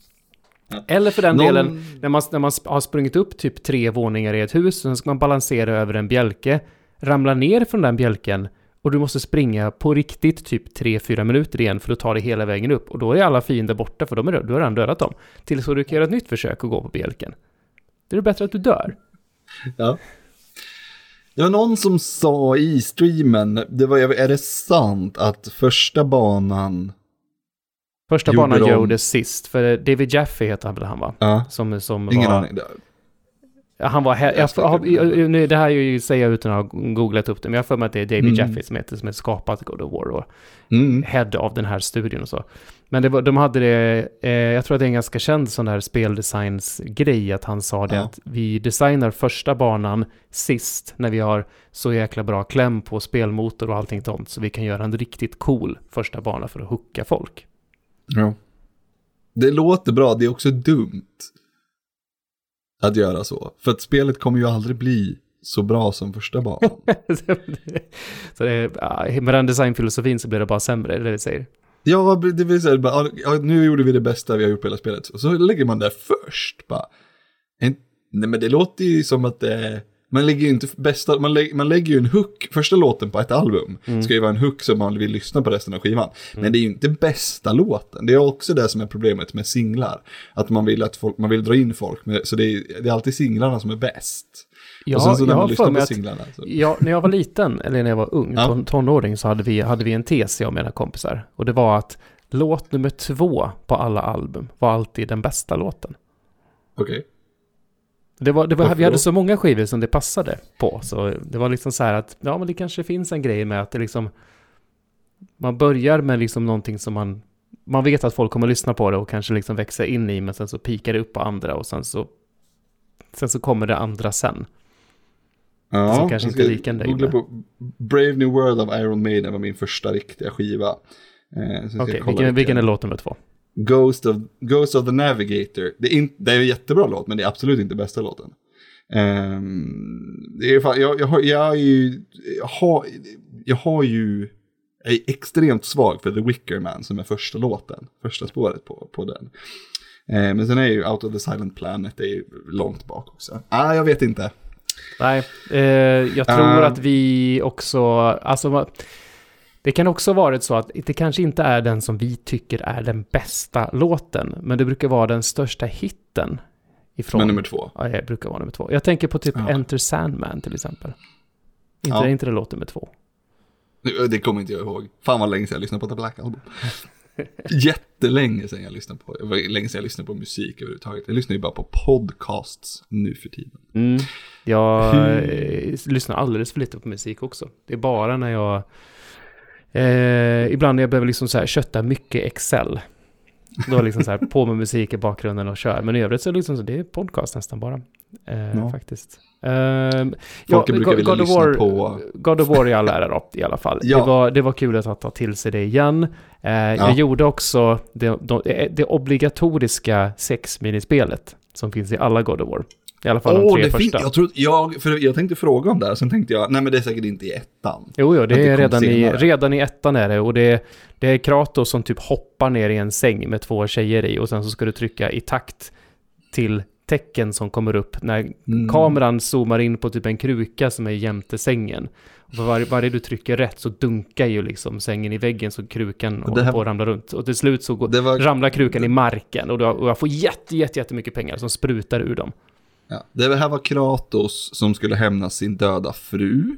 Eller för den Någon... delen, när man, när man har sprungit upp typ tre våningar i ett hus, och sen ska man balansera över en bjälke, ramla ner från den bjälken och du måste springa på riktigt typ 3-4 minuter igen för att ta dig hela vägen upp. Och då är alla fiender borta för de är, du har redan dödat dem. Tills du kan göra ett nytt försök att gå på bjälken. Det är bättre att du dör. Ja. Det var någon som sa i streamen, det var, är det sant att första banan Första banan de... gjordes sist, för David Jaffe heter han väl han va? Ja. Som, som Ingen var... aning. Han var här, jag, jag, jag, nu, det här ju säger jag utan att ha googlat upp det, men jag har för mig att det är David mm. Jaffe som heter, som har skapat God of War och mm. head av den här studien och så. Men det var, de hade det, eh, jag tror att det är en ganska känd sån här speldesigns-grej, att han sa det ja. att vi designar första banan sist, när vi har så jäkla bra kläm på spelmotor och allting sånt, så vi kan göra en riktigt cool första bana för att hooka folk. Ja. Det låter bra, det är också dumt att göra så. För att spelet kommer ju aldrig bli så bra som första banan. så det är, med den designfilosofin så blir det bara sämre, är det det du säger? Ja, det vill säga, bara, ja, nu gjorde vi det bästa vi har gjort på hela spelet. Och så lägger man det först. Bara. nej men det låter ju som att det är man lägger ju inte bästa, man, lä man lägger ju en hook, första låten på ett album mm. ska ju vara en hook som man vill lyssna på resten av skivan. Mm. Men det är ju inte bästa låten, det är också det som är problemet med singlar. Att man vill att folk, man vill dra in folk, med, så det är, det är alltid singlarna som är bäst. Ja, och sen så när man lyssnar på singlarna. Så... Ja, när jag var liten, eller när jag var ung, ja. tonåring, så hade vi, hade vi en tes, jag och mina kompisar. Och det var att låt nummer två på alla album var alltid den bästa låten. Okej. Okay. Det var, det var, vi hade så många skivor som det passade på, så det var liksom så här att, ja men det kanske finns en grej med att det liksom, man börjar med liksom någonting som man, man vet att folk kommer att lyssna på det och kanske liksom växa in i, men sen så pikar det upp på andra och sen så, sen så kommer det andra sen. Ja, som kanske inte är lika nöjd. På Brave New World of Iron Maiden var min första riktiga skiva. Eh, Okej, okay, vilken, vilken är låt nummer två? Ghost of, Ghost of the Navigator. Det är, in, det är en jättebra låt, men det är absolut inte bästa låten. Um, det är fan, jag, jag, har, jag, är ju, jag, har, jag har ju, jag är extremt svag för The Wicker Man som är första låten, första spåret på, på den. Uh, men sen är ju Out of the Silent Planet, det är ju långt bak också. Ah, jag vet inte. Nej, eh, jag tror uh, att vi också, alltså det kan också varit så att det kanske inte är den som vi tycker är den bästa låten, men det brukar vara den största hitten. Ifrån, men nummer två? Ja, det brukar vara nummer två. Jag tänker på typ ja. Enter Sandman till exempel. Inte, ja. inte det låt nummer två. Det kommer inte jag ihåg. Fan vad länge sedan jag lyssnade på The Black Album. Jättelänge sedan jag lyssnade på, länge sedan jag lyssnade på musik överhuvudtaget. Jag lyssnar ju bara på podcasts nu för tiden. Mm. Jag mm. lyssnar alldeles för lite på musik också. Det är bara när jag Eh, ibland när jag behöver liksom så här kötta mycket Excel. Då är liksom så här på med musik i bakgrunden och kör. Men i övrigt så är det liksom så, det är podcast nästan bara. Eh, ja. Faktiskt. Eh, ja, brukar vilja lyssna War, på... God of War i all ära i alla fall. ja. det, var, det var kul att ta till sig det igen. Eh, ja. Jag gjorde också det, det, det obligatoriska sexminispelet som finns i alla God of War. I alla fall oh, de tre första. Jag, trodde, jag, för jag tänkte fråga om det här, sen tänkte jag, nej men det är säkert inte i ettan. Jo, jo, det, det är redan i, redan i ettan är det. Och det, det är Kratos som typ hoppar ner i en säng med två tjejer i och sen så ska du trycka i takt till tecken som kommer upp när mm. kameran zoomar in på typ en kruka som är jämte sängen. Och för varje, varje du trycker rätt så dunkar ju liksom sängen i väggen så krukan och håller på att ramla runt. Och till slut så går, var, ramlar krukan det, i marken och, du, och jag får jätte, jätte, jättemycket pengar som sprutar ur dem. Ja, det här var Kratos som skulle hämnas sin döda fru.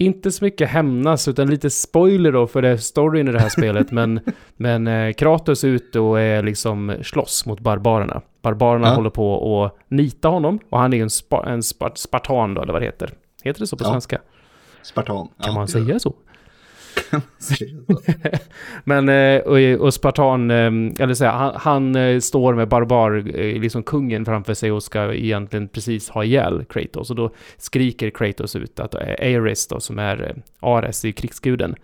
Inte så mycket hämnas, utan lite spoiler då för det storyn i det här spelet. Men, men eh, Kratos är ute och är liksom slåss mot barbarerna. Barbarerna ja. håller på att nita honom och han är en, spa, en spart, spartan då, eller vad det heter. Heter det så på ja. svenska? Spartan. Kan man säga så? Men, eh, och, och Spartan, eh, eller säga, han, han eh, står med barbar, liksom kungen framför sig och ska egentligen precis ha ihjäl Kratos. Och då skriker Kratos ut att Ares då, som är Ares, är krigsguden.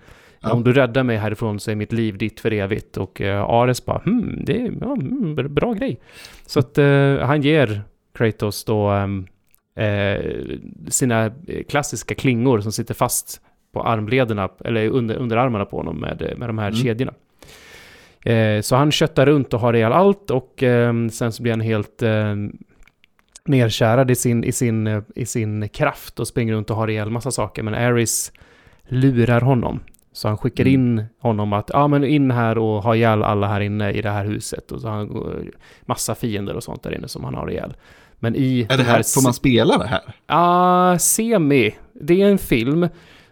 Ja. Om du räddar mig härifrån så är mitt liv ditt för evigt. Och Ares bara, hmm, det är ja, hmm, bra grej. Så att uh, han ger Kratos då um, sina klassiska klingor som sitter fast på armlederna, eller under, underarmarna på honom med, med de här mm. kedjorna. Eh, så han köttar runt och har ihjäl allt och eh, sen så blir han helt eh, nerkärad i sin, i, sin, i sin kraft och springer runt och har ihjäl massa saker. Men Aris lurar honom. Så han skickar mm. in honom att, ja men in här och ha ihjäl alla här inne i det här huset. Och så har han massa fiender och sånt där inne som han har ihjäl. Men i... Är det här, får man spela det här? Ja, ah, semi. Det är en film.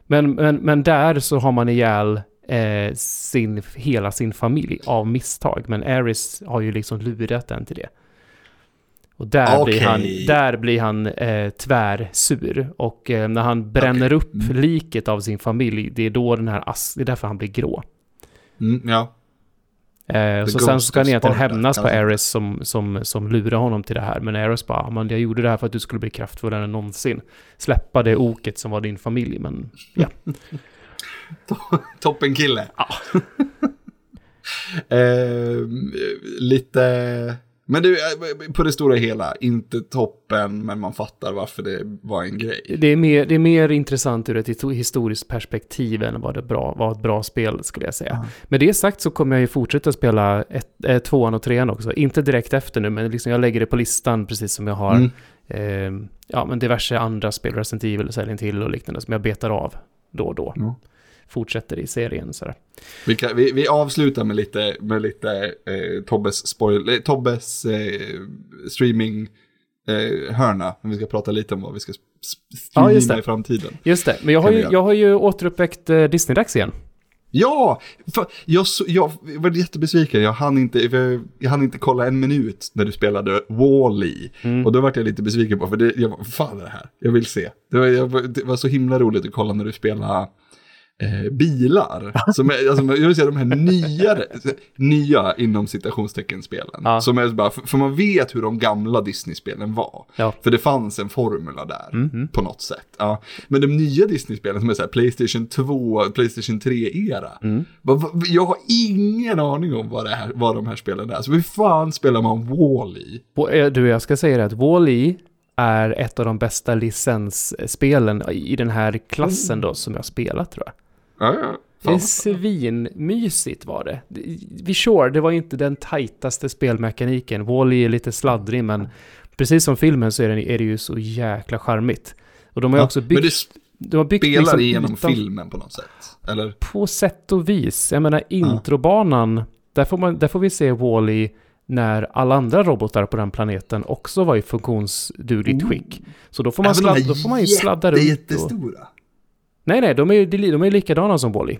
Men, men, men där så har man ihjäl eh, sin, hela sin familj av misstag. Men Aris har ju liksom lurat den till det. Och där okay. blir han, där blir han eh, tvärsur. Och eh, när han bränner okay. upp mm. liket av sin familj, det är då den här det är därför han blir grå. Mm, ja. Eh, så sen ska han egentligen hämnas på Ares som, som, som lurar honom till det här. Men Ares bara, men jag gjorde det här för att du skulle bli kraftfullare än någonsin. Släppa det oket som var din familj, men ja. Toppen kille. Ja. eh, lite men du, eh, på det stora hela, inte toppen, men man fattar varför det var en grej. Det är mer, det är mer intressant ur ett historiskt perspektiv än vad det bra, var ett bra spel, skulle jag säga. Mm. Med det sagt så kommer jag ju fortsätta spela ett, äh, tvåan och trean också. Inte direkt efter nu, men liksom jag lägger det på listan precis som jag har mm. eh, ja, men diverse andra spel, Resident Evil, Silent till och liknande, som jag betar av då och då. Mm fortsätter i serien. Sådär. Vi, kan, vi, vi avslutar med lite, med lite eh, Tobbes, spoil, eh, Tobbes eh, streaming eh, hörna. Vi ska prata lite om vad vi ska streama ja, i framtiden. Just det, men jag har, ju, jag har ju återuppväckt eh, Disney-dags igen. Ja, jag, jag var jättebesviken. Jag hann, inte, jag hann inte kolla en minut när du spelade Wall-E. Mm. Och då var jag lite besviken på, för det, jag, vad fan är det här? Jag vill se. Det var, jag, det var så himla roligt att kolla när du spelade eh, bilar. som är, alltså, jag vill säga de här nyare, nya inom citationstecken spelen. Ja. Som är bara, för, för, man vet hur de gamla Disney-spelen var. Ja. För det fanns en formula där mm -hmm. på något sätt. Ja. Men de nya Disney-spelen som är så här Playstation 2, Playstation 3-era. Mm. Jag har ingen aning om vad, det här, vad de här spelen är. Så hur fan spelar man Wall-E? Eh, du, jag ska säga det att Wall-E är ett av de bästa licensspelen i den här klassen då som jag spelat tror jag. Ja, ja. Det är svinmysigt var det. Vi sure, det var inte den tajtaste spelmekaniken. Wall-E är lite sladdrig, men precis som filmen så är det, är det ju så jäkla charmigt. Och de har ju ja, också byggt... Men de har byggt spelar liksom igenom utan, filmen på något sätt? Eller? På sätt och vis. Jag menar, introbanan, ja. där, får man, där får vi se Wall-E när alla andra robotar på den planeten också var i funktionsdugligt oh. skick. Så då får man, sladd, då får man ju sladda runt. jättestora. Nej, nej, de är ju de är likadana som Wally.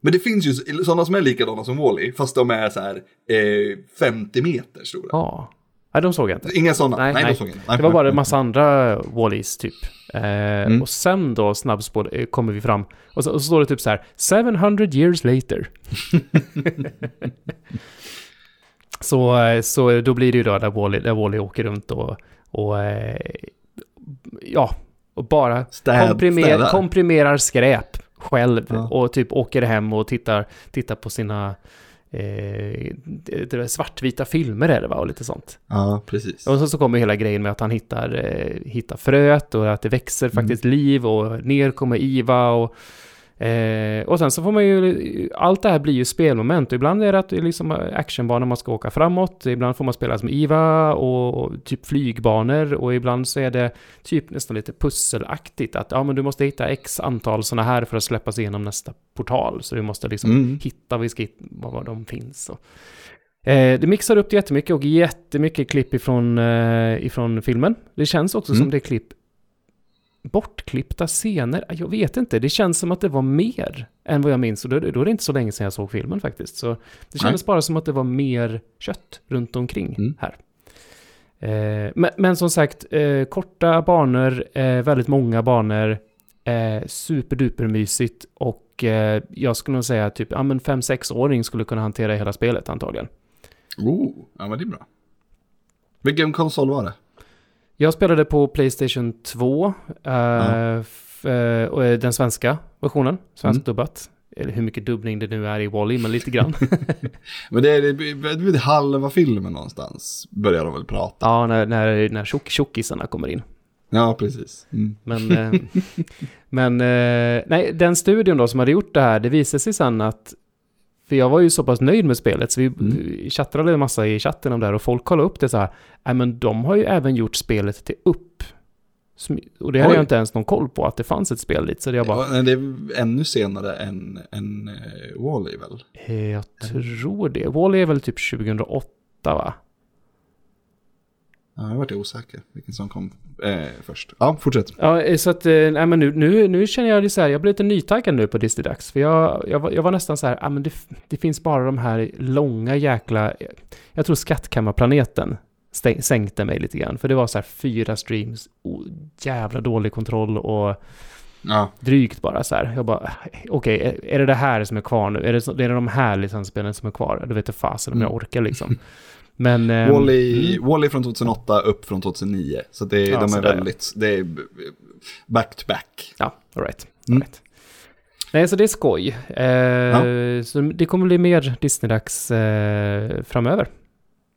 Men det finns ju sådana som är likadana som Wally, fast de är så här eh, 50 meter stora. Ja. Nej, de såg jag inte. Inga sådana? Nej, nej, nej. De inte. det var bara en massa andra Wallys typ. Eh, mm. Och sen då snabbspår eh, kommer vi fram. Och så, och så, står det typ så här, 700 years later. så, eh, så då blir det ju då där Wally, där Wally åker runt och, och eh, ja, och bara Städ, komprimer, komprimerar skräp själv ja. och typ åker hem och tittar, tittar på sina eh, svartvita filmer är det va, och lite sånt. Ja, precis. Och så, så kommer hela grejen med att han hittar, eh, hittar fröet och att det växer faktiskt mm. liv och ner kommer Iva och Eh, och sen så får man ju, allt det här blir ju spelmoment. Och ibland är det att det är liksom actionbanor man ska åka framåt. Ibland får man spela som IVA och, och, typ flygbanor. Och ibland så är det typ nästan lite pusselaktigt. Att ja, men du måste hitta x antal sådana här för att släppa sig igenom nästa portal. Så du måste liksom mm. hitta var, var de finns. Och, eh, det mixar upp det jättemycket och jättemycket klipp ifrån, eh, ifrån filmen. Det känns också mm. som det är klipp bortklippta scener? Jag vet inte, det känns som att det var mer än vad jag minns. Och då, då är det inte så länge sedan jag såg filmen faktiskt. Så det kändes Nej. bara som att det var mer kött runt omkring mm. här. Eh, men, men, som sagt, eh, korta banor, eh, väldigt många banor, eh, superdupermysigt och eh, jag skulle nog säga typ, ja men 5-6-åring skulle kunna hantera hela spelet antagligen. Oh, ja men det är bra. Vilken konsol var det? Jag spelade på Playstation 2, uh, uh, och den svenska versionen, svenskt mm. dubbat. Eller hur mycket dubbning det nu är i Wally, men lite grann. men det är, är halva filmen någonstans, börjar de väl prata. Ja, när, när, när tjock, tjockisarna kommer in. Ja, precis. Mm. Men, eh, men eh, nej, den studion då som hade gjort det här, det visade sig sen att för jag var ju så pass nöjd med spelet så vi mm. chattrade en massa i chatten om det här och folk kollade upp det så här. Nej men de har ju även gjort spelet till upp. Och det hade jag inte ens någon koll på att det fanns ett spel dit. Så det, jag bara... Ja, det är ännu senare än, än uh, Wall-E väl? Eh, jag tror det. Wall-E är väl typ 2008 va? Ja, jag vart osäker vilken som kom eh, först. Ja, fortsätt. Ja, eh, så att, eh, nej men nu, nu, nu känner jag det så här, jag blir lite nytaggad nu på Disney Dags. För jag, jag, var, jag var nästan så här, ja men det, det finns bara de här långa jäkla, jag tror skattkammarplaneten sänkte mig lite grann. För det var så här fyra streams, oh, jävla dålig kontroll och ja. drygt bara så här. Jag bara, okej, okay, är, är det det här som är kvar nu? Är det, är det de här licensspelen som är kvar? Du vet inte fasen om jag mm. orkar liksom. Men... Wally, mm. Wally från 2008, upp från 2009. Så det, ja, de är väldigt, det är back to back. Ja, alright. Mm. right. Nej, så det är skoj. Eh, ja. Så det kommer bli mer Disney-dags eh, framöver.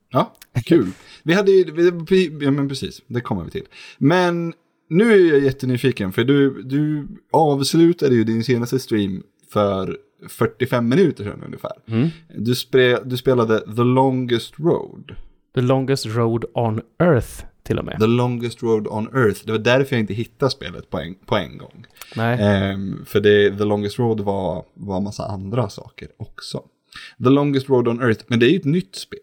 Ja, kul. Vi hade ju, ja men precis, det kommer vi till. Men nu är jag jättenyfiken, för du, du avslutade ju din senaste stream för 45 minuter sedan ungefär. Mm. Du, spe, du spelade The Longest Road. The Longest Road on Earth till och med. The Longest Road on Earth. Det var därför jag inte hittade spelet på en, på en gång. Nej. Ehm, för det, The Longest Road var, var massa andra saker också. The Longest Road on Earth, men det är ju ett nytt spel.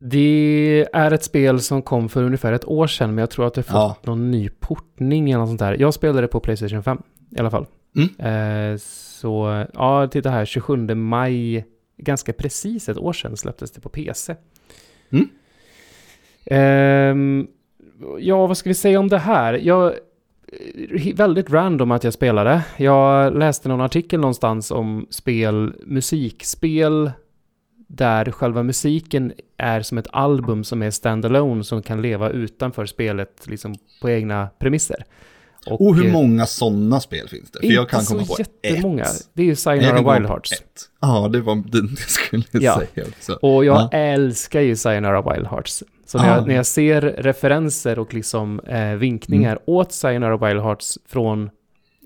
Det är ett spel som kom för ungefär ett år sedan, men jag tror att det fått ja. någon ny portning eller något sånt där. Jag spelade det på Playstation 5 i alla fall. Mm. Ehm, så ja, titta här, 27 maj, ganska precis ett år sedan släpptes det på PC. Mm. Um, ja, vad ska vi säga om det här? Jag, väldigt random att jag spelade. Jag läste någon artikel någonstans om spel, musikspel där själva musiken är som ett album som är standalone som kan leva utanför spelet liksom på egna premisser. Och, och hur eh, många sådana spel finns det? För jag kan komma på jättemånga. ett. Det är ju Sayonara Wild Hearts. Ja, det var det jag skulle ja. säga också. Och jag ja. älskar ju Sayonara Wild Hearts. Så när, jag, när jag ser referenser och liksom eh, vinkningar mm. åt Sayonara Wild Hearts från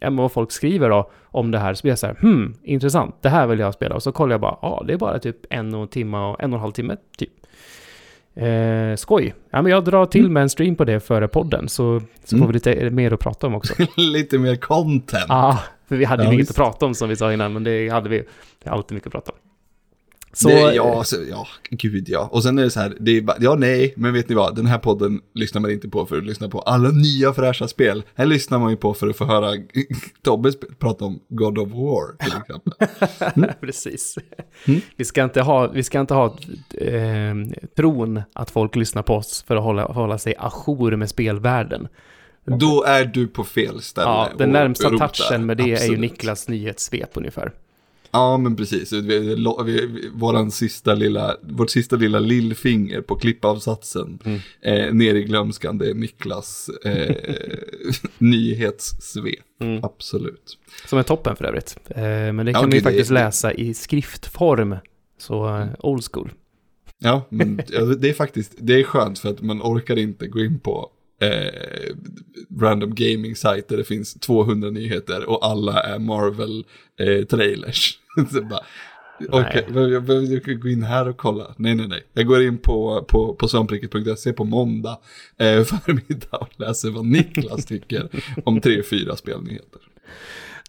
ja, vad folk skriver då, om det här, så blir jag så här, hmm, intressant, det här vill jag spela. Och så kollar jag bara, ja, ah, det är bara typ en och, timme och en och en halv timme, typ. Eh, skoj. Ja, men jag drar till mm. med en stream på det före podden, så, så mm. får vi lite mer att prata om också. lite mer content. Ja, ah, för vi hade ja, inget att prata om som vi sa innan, men det hade vi. Det alltid mycket att prata om. Så, det, ja, så, ja, gud ja. Och sen är det så här, det är bara, ja nej, men vet ni vad, den här podden lyssnar man inte på för att lyssna på alla nya fräscha spel. Här lyssnar man ju på för att få höra Tobbe prata om God of War till exempel. Mm. Precis. Mm. Vi ska inte ha, vi ska inte ha eh, tron att folk lyssnar på oss för att hålla, hålla sig ajour med spelvärlden. Då är du på fel ställe. Ja, den närmsta touchen med det Absolut. är ju Niklas nyhetssvep ungefär. Ja, men precis. Vi, vi, våran sista lilla, vårt sista lilla lillfinger på klippavsatsen mm. eh, ner i glömskan, det är Niklas eh, nyhetssvep. Mm. Absolut. Som är toppen för övrigt. Eh, men det kan ja, man ju faktiskt är... läsa i skriftform, så eh, old school. Ja, men det är faktiskt, det är skönt för att man orkar inte gå in på eh, random gaming site där det finns 200 nyheter och alla är Marvel-trailers. Eh, Okej, okay, jag behöver gå in här och kolla. Nej, nej, nej. Jag går in på, på, på svampriket.se på måndag eh, förmiddag och läser vad Niklas tycker om tre, fyra spelnyheter.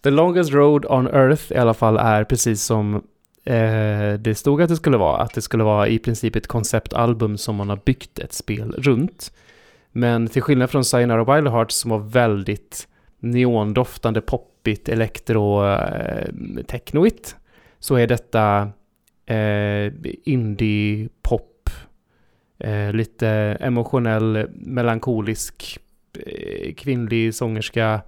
The longest road on earth i alla fall är precis som eh, det stod att det skulle vara. Att det skulle vara i princip ett konceptalbum som man har byggt ett spel runt. Men till skillnad från Sayonara Wild Hearts som var väldigt neondoftande, poppigt, elektro, eh, technoigt, så är detta eh, indie-pop, eh, lite emotionell, melankolisk, eh, kvinnlig sångerska.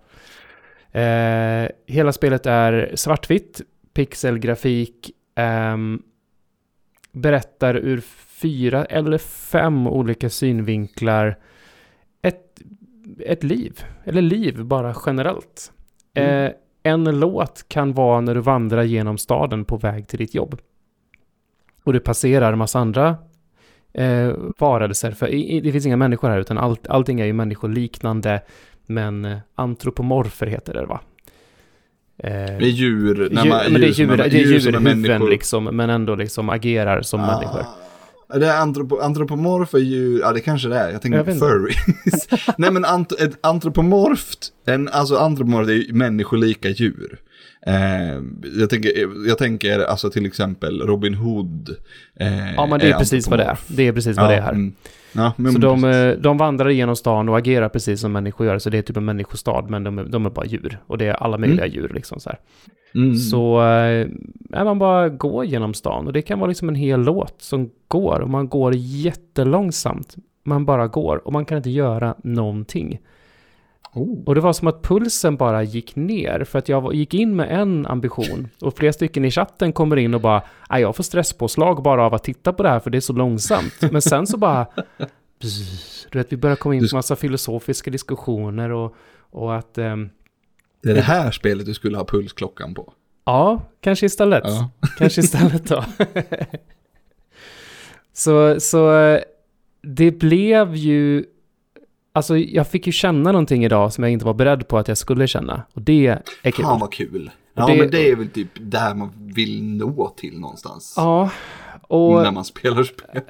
Eh, hela spelet är svartvitt, pixelgrafik, ehm, berättar ur fyra eller fem olika synvinklar ett liv, eller liv bara generellt. Mm. Eh, en låt kan vara när du vandrar genom staden på väg till ditt jobb. Och du passerar en massa andra eh, varelser, för i, det finns inga människor här, utan allt, allting är ju människoliknande, men eh, antropomorfer heter det va? Eh, det är djur, när man, djur, men det är djur, det är djur, djur i huvuden liksom, men ändå liksom agerar som ah. människor. Det är antropo, antropomorfa djur, ja det kanske det är, jag tänker på furries. Nej men ant, ett antropomorft, en, alltså antropomorft är ju människolika djur. Eh, jag, tänker, jag tänker alltså till exempel Robin Hood. Eh, ja men det är, är precis vad det är. Det är precis vad ja, det är här. Mm. Ja, så de, eh, de vandrar igenom stan och agerar precis som människor gör. Så det är typ en människostad, men de är, de är bara djur. Och det är alla möjliga mm. djur liksom så här. Mm. Så äh, man bara går genom stan och det kan vara liksom en hel låt som går och man går jättelångsamt. Man bara går och man kan inte göra någonting. Oh. Och det var som att pulsen bara gick ner för att jag gick in med en ambition och flera stycken i chatten kommer in och bara jag får stresspåslag bara av att titta på det här för det är så långsamt. Men sen så bara du vet, vi börjar komma in på massa filosofiska diskussioner och, och att um, det är det här spelet du skulle ha pulsklockan på. Ja, kanske istället. Ja. Kanske istället då. så, så det blev ju... Alltså jag fick ju känna någonting idag som jag inte var beredd på att jag skulle känna. Och det är kul. Fan vad kul. Ja, det, men det är väl typ där man vill nå till någonstans. Ja, och... När man spelar spel.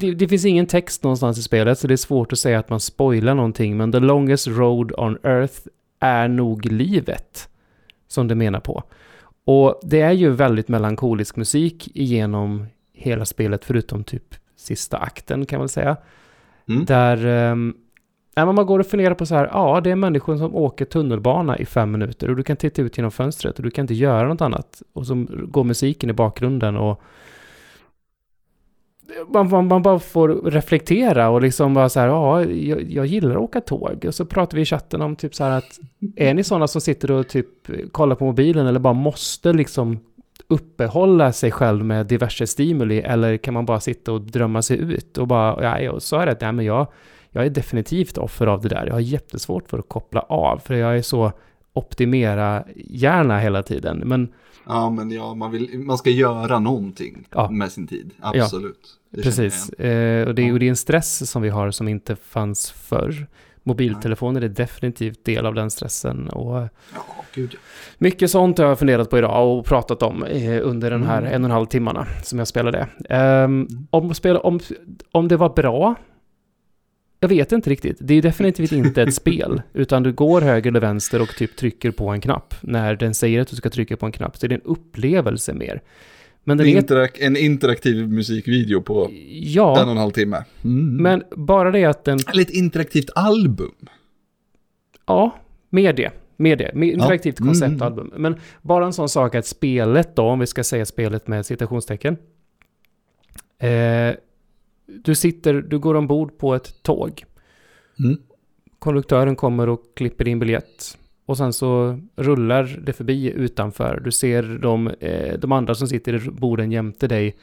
Det, det, finns ingen text någonstans i spelet, så det är svårt att säga att man spoilar någonting. Men the longest road on earth är nog livet, som det menar på. Och det är ju väldigt melankolisk musik igenom hela spelet, förutom typ sista akten kan man säga. Mm. Där um, man går och funderar på så här, ja, det är människor som åker tunnelbana i fem minuter och du kan titta ut genom fönstret och du kan inte göra något annat. Och så går musiken i bakgrunden och man, man, man, bara får reflektera och liksom bara så här, ja, jag, jag, gillar att åka tåg. Och så pratar vi i chatten om typ så här att, är ni sådana som sitter och typ kollar på mobilen eller bara måste liksom uppehålla sig själv med diverse stimuli eller kan man bara sitta och drömma sig ut och bara, ja, och så är det, nej men jag, jag är definitivt offer av det där. Jag har jättesvårt för att koppla av, för jag är så optimera gärna hela tiden. Men Ja, men ja, man, vill, man ska göra någonting ja. med sin tid. Absolut. Ja, precis. Eh, och, det, och det är en stress som vi har som inte fanns förr. Mobiltelefoner är definitivt del av den stressen. Och ja, gud. Mycket sånt har jag funderat på idag och pratat om eh, under den här mm. en och en halv timmarna som jag spelade. Um, om, om, om det var bra jag vet inte riktigt. Det är definitivt inte ett spel, utan du går höger eller vänster och typ trycker på en knapp. När den säger att du ska trycka på en knapp, så är det en upplevelse mer. Men en, interak en interaktiv musikvideo på ja, en och en halv timme. Mm. Men bara det att den... Eller ett interaktivt album. Ja, med det. Med det. Med interaktivt ja. konceptalbum. Mm. Men bara en sån sak att spelet då, om vi ska säga spelet med citationstecken. Eh, du sitter, du går ombord på ett tåg. Mm. Konduktören kommer och klipper din biljett. Och sen så rullar det förbi utanför. Du ser de, eh, de andra som sitter i borden jämte dig.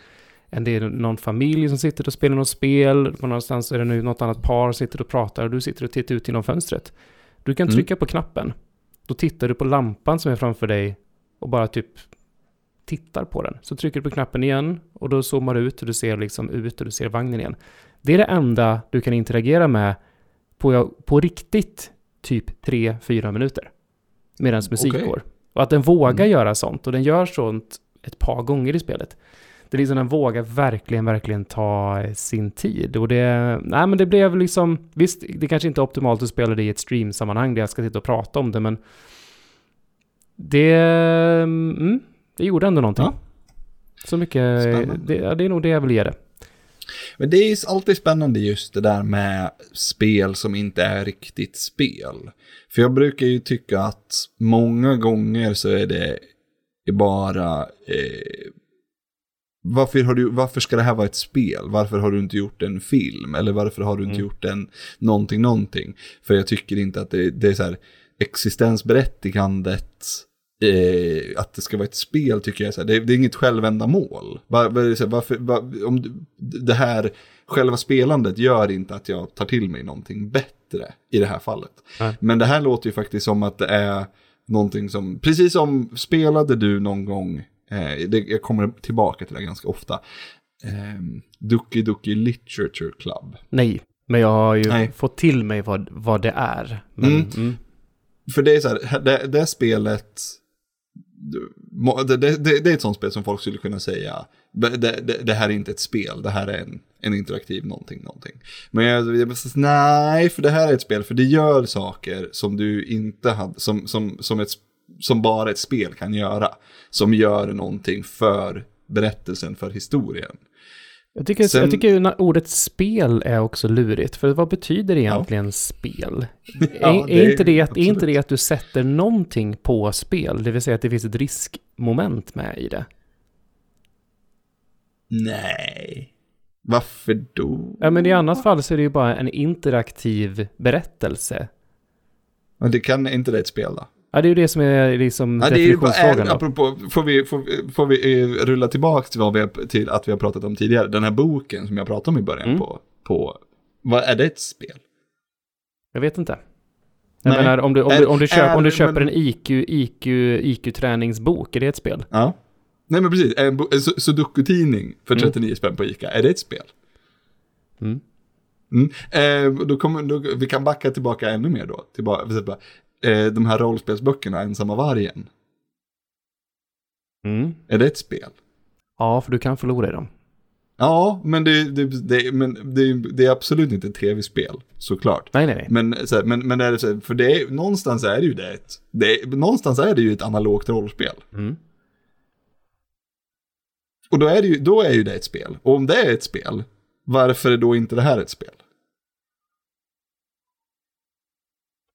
Det är någon familj som sitter och spelar något spel. På någonstans är det nu något annat par som sitter och pratar. Och du sitter och tittar ut genom fönstret. Du kan mm. trycka mm. på knappen. Då tittar du på lampan som är framför dig och bara typ tittar på den. Så trycker du på knappen igen och då zoomar du ut och du ser liksom ut och du ser vagnen igen. Det är det enda du kan interagera med på, på riktigt typ 3-4 minuter. Medan musik okay. går. Och att den vågar mm. göra sånt och den gör sånt ett par gånger i spelet. Det är liksom den vågar verkligen, verkligen ta sin tid. Och det, nej men det blev liksom, visst, det kanske inte är optimalt att spela det i ett streamsammanhang där jag ska sitta och prata om det, men det, mm, det gjorde ändå någonting. Ja. Så mycket, det, det, är nog det jag vill ge det. Men det är alltid spännande just det där med spel som inte är riktigt spel. För jag brukar ju tycka att många gånger så är det bara... Eh, varför, har du, varför ska det här vara ett spel? Varför har du inte gjort en film? Eller varför har du inte mm. gjort en någonting, någonting? För jag tycker inte att det, det är så här existensberättigandet eh, att det ska vara ett spel tycker jag, så här, det, det, är inget självändamål. Var, var, varför, var, om det här, själva spelandet gör inte att jag tar till mig någonting bättre i det här fallet. Nej. Men det här låter ju faktiskt som att det är någonting som, precis som spelade du någon gång, eh, det, jag kommer tillbaka till det ganska ofta, eh, Ducky Ducky Literature Club. Nej, men jag har ju Nej. fått till mig vad, vad det är. Men, mm. Mm. För det är så här, det, det spelet det, det, det, är ett sånt spel som folk skulle kunna säga, det, här är inte ett spel, det här är en, en interaktiv någonting, någonting. Men jag, jag säga, nej, för det här är ett spel, för det gör saker som du inte hade, som, som, som, ett, som bara ett spel kan göra. Som gör någonting för berättelsen, för historien. Jag tycker, Sen, jag tycker ordet spel är också lurigt, för vad betyder egentligen ja. spel? ja, är, är, inte det, är inte det att du sätter någonting på spel, det vill säga att det finns ett riskmoment med i det? Nej. Varför då? Ja, men i annat fall så är det ju bara en interaktiv berättelse. Men det kan inte det ett spel då? Ja, det är ju det som är liksom ja, definitionsfrågan. Är, apropå, får vi, får, får vi eh, rulla tillbaka till, vad vi har, till att vi har pratat om tidigare? Den här boken som jag pratade om i början mm. på, på, vad, är det ett spel? Jag vet inte. Jag Nej. menar, om du, om du, om du, köp, är, om du köper men... en IQ, IQ, IQ-träningsbok, är det ett spel? Ja. Nej men precis, en, en sudoku-tidning för 39 mm. spänn på ICA, är det ett spel? Mm. Mm. Eh, då kommer, då, vi kan backa tillbaka ännu mer då. Tillbaka, eh, de här rollspelsböckerna, Ensamma vargen. Mm. Är det ett spel? Ja, för du kan förlora i dem. Ja, men det, det, det, men det, det är absolut inte ett tv-spel, såklart. Nej, nej, nej. Men, här, men, men är det så här, för det är, någonstans är det ju det, ett, det någonstans är det ju ett analogt rollspel. Mm. Och då är, det ju, då är ju det ett spel. Och om det är ett spel, varför är då inte det här ett spel?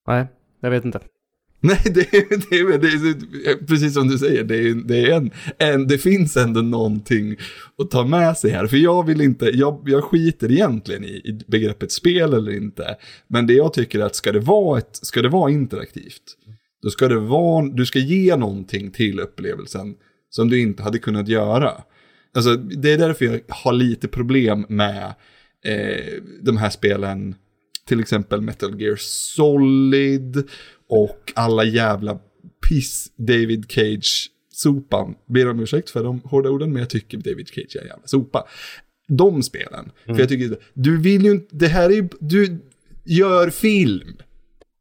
Nej, jag vet inte. Nej, det, är, det, är, det är precis som du säger, det, är, det, är en, en, det finns ändå någonting att ta med sig här. För jag vill inte, jag, jag skiter egentligen i, i begreppet spel eller inte. Men det jag tycker är att ska det vara, ett, ska det vara interaktivt, då ska det vara, du ska ge någonting till upplevelsen som du inte hade kunnat göra. Alltså, det är därför jag har lite problem med eh, de här spelen, till exempel Metal Gear Solid och alla jävla piss David Cage-sopan. Ber om ursäkt för de hårda orden, men jag tycker David Cage är en jävla sopa. De spelen. Mm. För jag tycker, du vill ju inte, det här är ju, du gör film.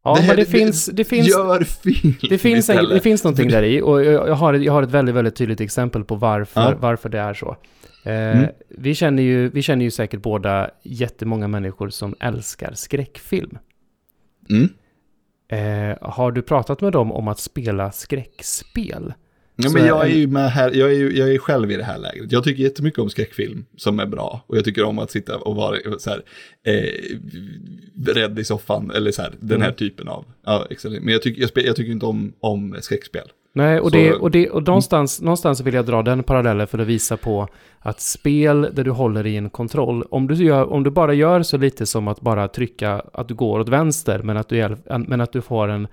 Ja, det men det, finns, det finns... Gör film det finns, en, det finns någonting där i och jag, jag, har, jag har ett väldigt, väldigt tydligt exempel på varför, ja. varför det är så. Eh, mm. vi, känner ju, vi känner ju säkert båda jättemånga människor som älskar skräckfilm. Mm. Eh, har du pratat med dem om att spela skräckspel? Ja, men jag är ju med här, jag är ju jag är själv i det här läget. Jag tycker jättemycket om skräckfilm som är bra. Och jag tycker om att sitta och vara så här, eh, rädd i soffan, eller så här, den här mm. typen av, ja, exakt. Men jag tycker, jag, jag tycker inte om, om skräckspel. Nej, och, det, och, det, och någonstans, mm. någonstans vill jag dra den parallellen för att visa på att spel där du håller i en kontroll, om du, gör, om du bara gör så lite som att bara trycka att du går åt vänster, men att du, men att du får en,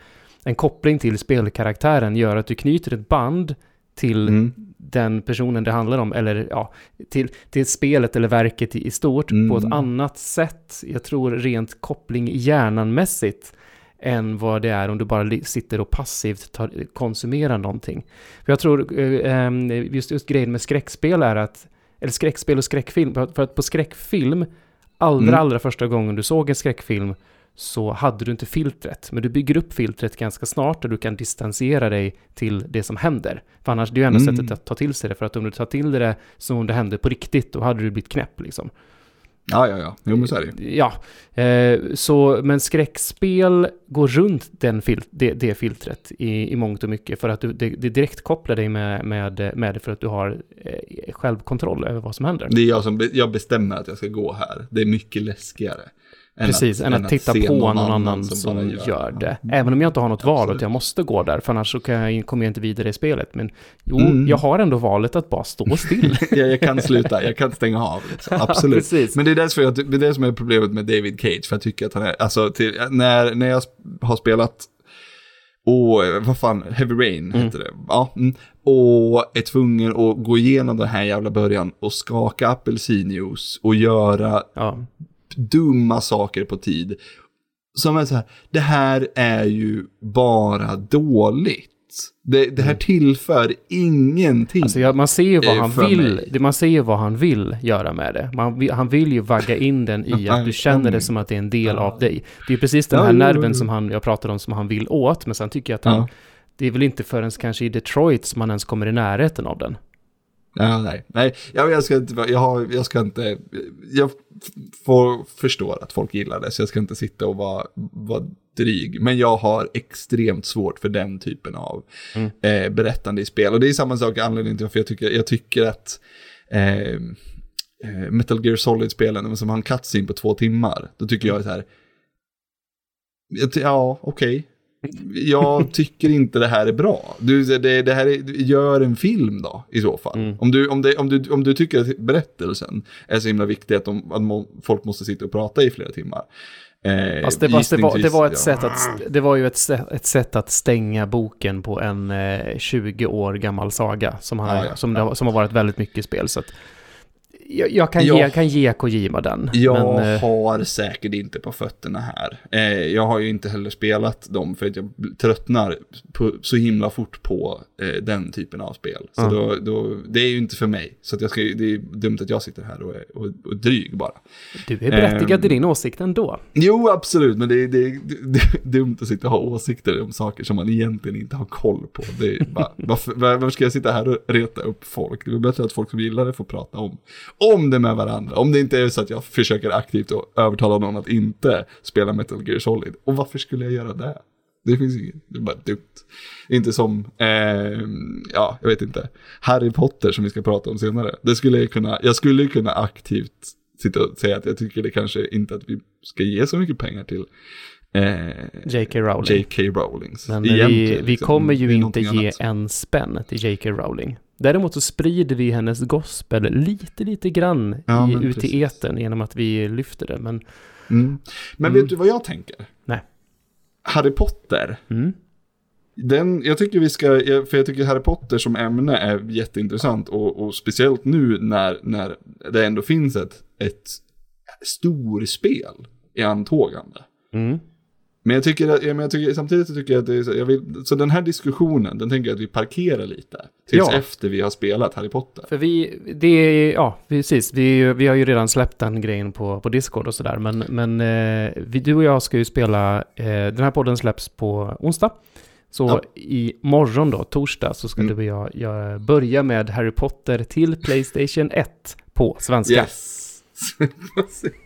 en koppling till spelkaraktären, gör att du knyter ett band till mm. den personen det handlar om, eller ja, till, till spelet eller verket i, i stort mm. på ett mm. annat sätt. Jag tror rent koppling hjärnanmässigt än vad det är om du bara sitter och passivt tar, konsumerar någonting. För jag tror eh, ehm, just, just grejen med skräckspel är att, eller skräckspel och skräckfilm, för att på skräckfilm, allra, mm. allra första gången du såg en skräckfilm så hade du inte filtret. Men du bygger upp filtret ganska snart och du kan distansera dig till det som händer. För annars det är ju enda mm. sättet att ta till sig det. För att om du tar till dig det som om det hände på riktigt, då hade du blivit knäpp liksom. Ja, ja, ja. Jo, men så är det Ja. Eh, så, men skräckspel går runt den fil det, det filtret i, i mångt och mycket för att du, det, det direkt kopplar dig med, med, med det för att du har eh, självkontroll över vad som händer. Det är jag som jag bestämmer att jag ska gå här. Det är mycket läskigare. Precis, än att, än att titta på någon, någon annan som, som gör, gör, det. Ja. Även om jag inte har något Absolut. val att jag måste gå där, för annars så kan jag, kommer jag inte vidare i spelet. Men jo, mm. jag har ändå valet att bara stå still. ja, jag kan sluta, jag kan stänga av. Liksom. Absolut. Precis. Men det är, därför jag, det är det som är problemet med David Cage, för jag tycker att han är, alltså till, när, när jag har spelat och vad fan, Heavy Rain mm. heter det. Ja, mm. Och är tvungen att gå igenom den här jävla början och skaka apelsinjuice och göra ja dumma saker på tid. Som är så här, det här är ju bara dåligt. Det, det här mm. tillför ingenting. Alltså, ja, man ser ju vad han vill. Det, man ser ju vad han vill göra med det. Man, han vill ju vagga in den i att du känner det som att det är en del av dig. Det är precis den här nerven som han, jag pratade om som han vill åt. Men sen tycker jag att han, det är väl inte förrän kanske i Detroit som han ens kommer i närheten av den. Ja, nej, nej, jag, ska inte, jag, har, jag ska inte, jag får, förstår att folk gillar det, så jag ska inte sitta och vara, vara dryg. Men jag har extremt svårt för den typen av mm. eh, berättande i spel. Och det är samma sak anledningen till varför jag tycker, jag tycker att eh, eh Metal Gear Solid-spelen, som har en cutscene på två timmar, då tycker jag så här, ja, okej, okay jag tycker inte det här är bra. Du, det, det här är, gör en film då, i så fall. Mm. Om, du, om, det, om, du, om du tycker att berättelsen är så himla viktig att, de, att folk måste sitta och prata i flera timmar. Eh, fast det, det, var, det var ett ja. sätt att, det var ju ett, ett sätt att stänga boken på en eh, 20 år gammal saga som, han, ja, ja, som, Det, som har varit väldigt mycket spel. Så att, jag, jag, kan, jag, ge, kan ge Kojima den. Jag men, eh, har säkert inte på fötterna här. Eh, jag har ju inte heller spelat dem för att jag tröttnar på, så himla fort på eh, den typen av spel. Så mm. då, då, det är ju inte för mig. Så jag ska, det är dumt att jag sitter här och är och, och dryg bara. Du är berättigad um, i din åsikt ändå. Jo, absolut. Men det är, det, det, är dumt att sitta och ha åsikter om saker som man egentligen inte har koll på. Det bara, varför, varför ska jag sitta här och reta upp folk? Det är bättre att folk som gillar det får prata om om det med varandra. Om det inte är så att jag försöker aktivt övertala någon att inte spela Metal Gear Solid. Och varför skulle jag göra det? Det finns inget, det är bara dumt. Inte som, eh, ja, jag vet inte, Harry Potter som vi ska prata om senare. Det skulle jag kunna, jag skulle kunna aktivt sitta och säga att jag tycker det kanske inte att vi ska ge så mycket pengar till eh, J.K. Rowling. J.K. Rowlings. Men vi, vi liksom. kommer ju inte ge annat. en spänn till J.K. Rowling. Däremot så sprider vi hennes gospel lite, lite grann ja, i, ut i eten genom att vi lyfter det. Men, mm. men mm. vet du vad jag tänker? Nej. Harry Potter. Mm. Den, jag tycker vi ska, för jag tycker Harry Potter som ämne är jätteintressant och, och speciellt nu när, när det ändå finns ett, ett storspel i antågande. Mm. Men jag tycker, att, jag tycker samtidigt så tycker jag att det är, jag vill, så den här diskussionen, den tänker jag att vi parkerar lite. Tills ja. efter vi har spelat Harry Potter. För vi, det är, ja precis, vi, vi har ju redan släppt den grejen på, på Discord och sådär. Men, men eh, vi, du och jag ska ju spela, eh, den här podden släpps på onsdag. Så ja. i morgon då, torsdag, så ska mm. du och jag, jag börja med Harry Potter till Playstation 1 på svenska. Yes.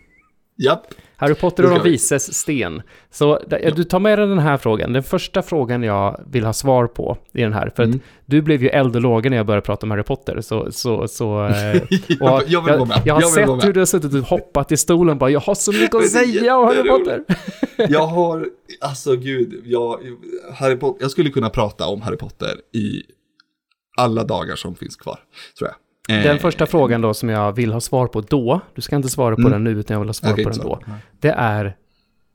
Japp. Harry Potter och de vises sten. Så du tar med dig den här frågan. Den första frågan jag vill ha svar på i den här. För mm. att du blev ju eld och låge när jag började prata om Harry Potter. Så, så, så, eh, jag, jag, vill jag, jag har jag sett hur du har suttit och hoppat i stolen och bara, jag har så mycket att säga om Harry Potter. jag har, alltså gud, jag, Harry Potter, jag skulle kunna prata om Harry Potter i alla dagar som finns kvar, tror jag. Den eh, första frågan då som jag vill ha svar på då, du ska inte svara på mm. den nu utan jag vill ha svar på den då. Det är,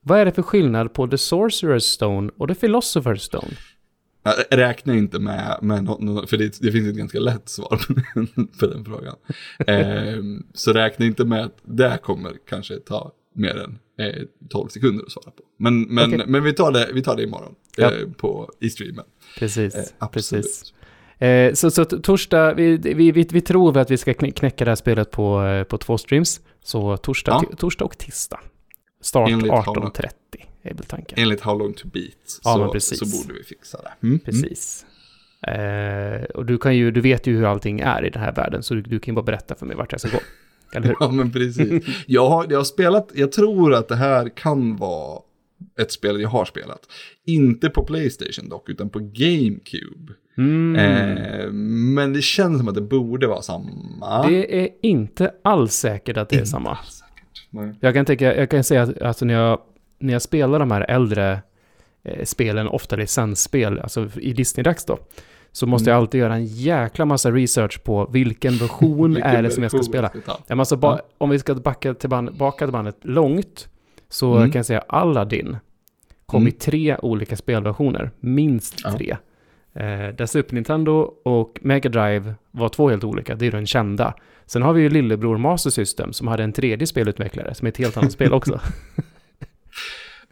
vad är det för skillnad på The Sorcerer's Stone och The Philosopher's Stone? Jag räknar inte med, med något, för det, det, finns ett ganska lätt svar på den, på den frågan. eh, så räkna inte med att det kommer kanske ta mer än eh, 12 sekunder att svara på. Men, men, okay. men vi, tar det, vi tar det imorgon ja. eh, på, i streamen. Precis, eh, precis. Eh, så, så torsdag, vi, vi, vi, vi, tror att vi ska knäcka det här spelet på, eh, på två streams. Så torsdag, ja. torsdag och tisdag. Start 18.30 är väl tanken. Enligt How long to beat ja, så, så borde vi fixa det. Mm. mm. Precis. Mm. Eh, och du, kan ju, du vet ju hur allting är i den här världen, så du, du kan ju bara berätta för mig vart jag ska gå. Eller hur? ja, men precis. jag, har, jag har spelat, jag tror att det här kan vara ett spel jag har spelat. Inte på Playstation dock, utan på GameCube. Mm. Eh, men det känns som att det borde vara samma. Det är inte alls säkert att det är samma. Jag kan, tänka, jag kan säga att alltså när, jag, när jag spelar de här äldre eh, spelen, ofta licensspel, alltså i Disney-dags då, så måste mm. jag alltid göra en jäkla massa research på vilken version vilken är det som jag ska spela. Jag måste ba, ja. Om vi ska backa till, band, baka till bandet långt, så mm. kan jag säga Aladdin kom mm. i tre olika spelversioner, minst ja. Eh, där Super Nintendo och Mega Drive var två helt olika, det är den kända. Sen har vi ju lillebror Master System som hade en tredje spelutvecklare som är ett helt annat spel också.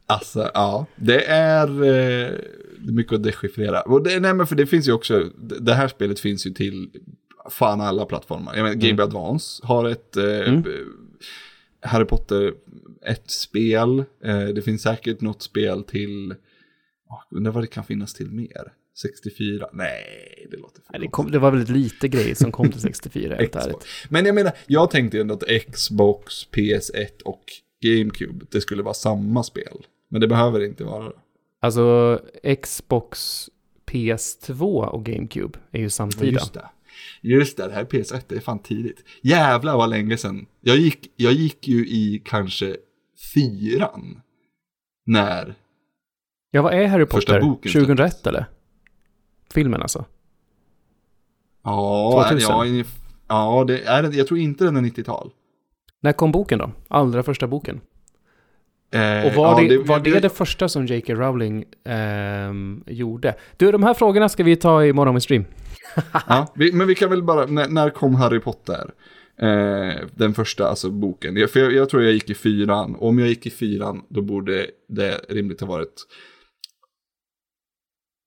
Alltså, ja, det är eh, mycket att dechiffrera. Och det, nej, men för det finns ju också, det här spelet finns ju till fan alla plattformar. Jag menar, Game Boy mm. Advance har ett eh, mm. Harry Potter, ett spel. Eh, det finns säkert något spel till, oh, undrar vad det kan finnas till mer. 64? Nej, det låter för det, kom, det var väldigt lite grejer som kom till 64. Men jag menar, jag tänkte ändå att Xbox, PS1 och GameCube, det skulle vara samma spel. Men det behöver inte vara det. Alltså, Xbox, PS2 och GameCube är ju samtida. Just det. Just det, det här är PS1, det är fan tidigt. Jävlar vad länge sedan. Jag gick, jag gick ju i kanske fyran. När Ja, vad är Harry Potter? 2001 eller? Filmen alltså? Ja, 2000? ja, ja det är, jag tror inte den är 90-tal. När kom boken då? Allra första boken? Eh, och var, ja, det, var det, det, det första som J.K. Rowling eh, gjorde? Du, de här frågorna ska vi ta i morgon med stream. ja, vi, men vi kan väl bara, när, när kom Harry Potter? Eh, den första, alltså boken. För jag, jag, tror jag gick i fyran. Och om jag gick i fyran, då borde det rimligt ha varit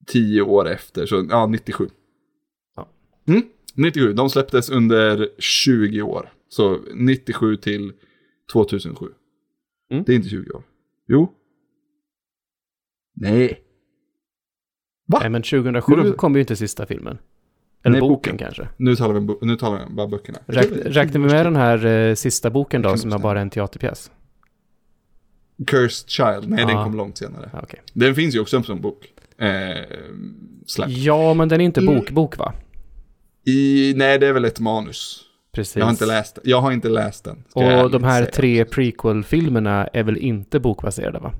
tio år efter, så ja, 97. Ja. Mm, 97, de släpptes under 20 år. Så 97 till 2007. Mm. Det är inte 20 år. Jo. Nej. Va? Nej, men 2007 kom ju inte sista filmen. Eller Nej, boken, boken, kanske. Nu talar vi, nu talar vi bara böckerna. räknar vi med den här eh, sista boken då, som är bara en teaterpjäs? Cursed Child, nej ah. den kom långt senare. Ah, okay. Den finns ju också som bok eh, släppt. Ja, men den är inte bok, bok va? I, nej, det är väl ett manus. Precis. Jag har inte läst, jag har inte läst den. Och de här tre prequel-filmerna är väl inte bokbaserade va?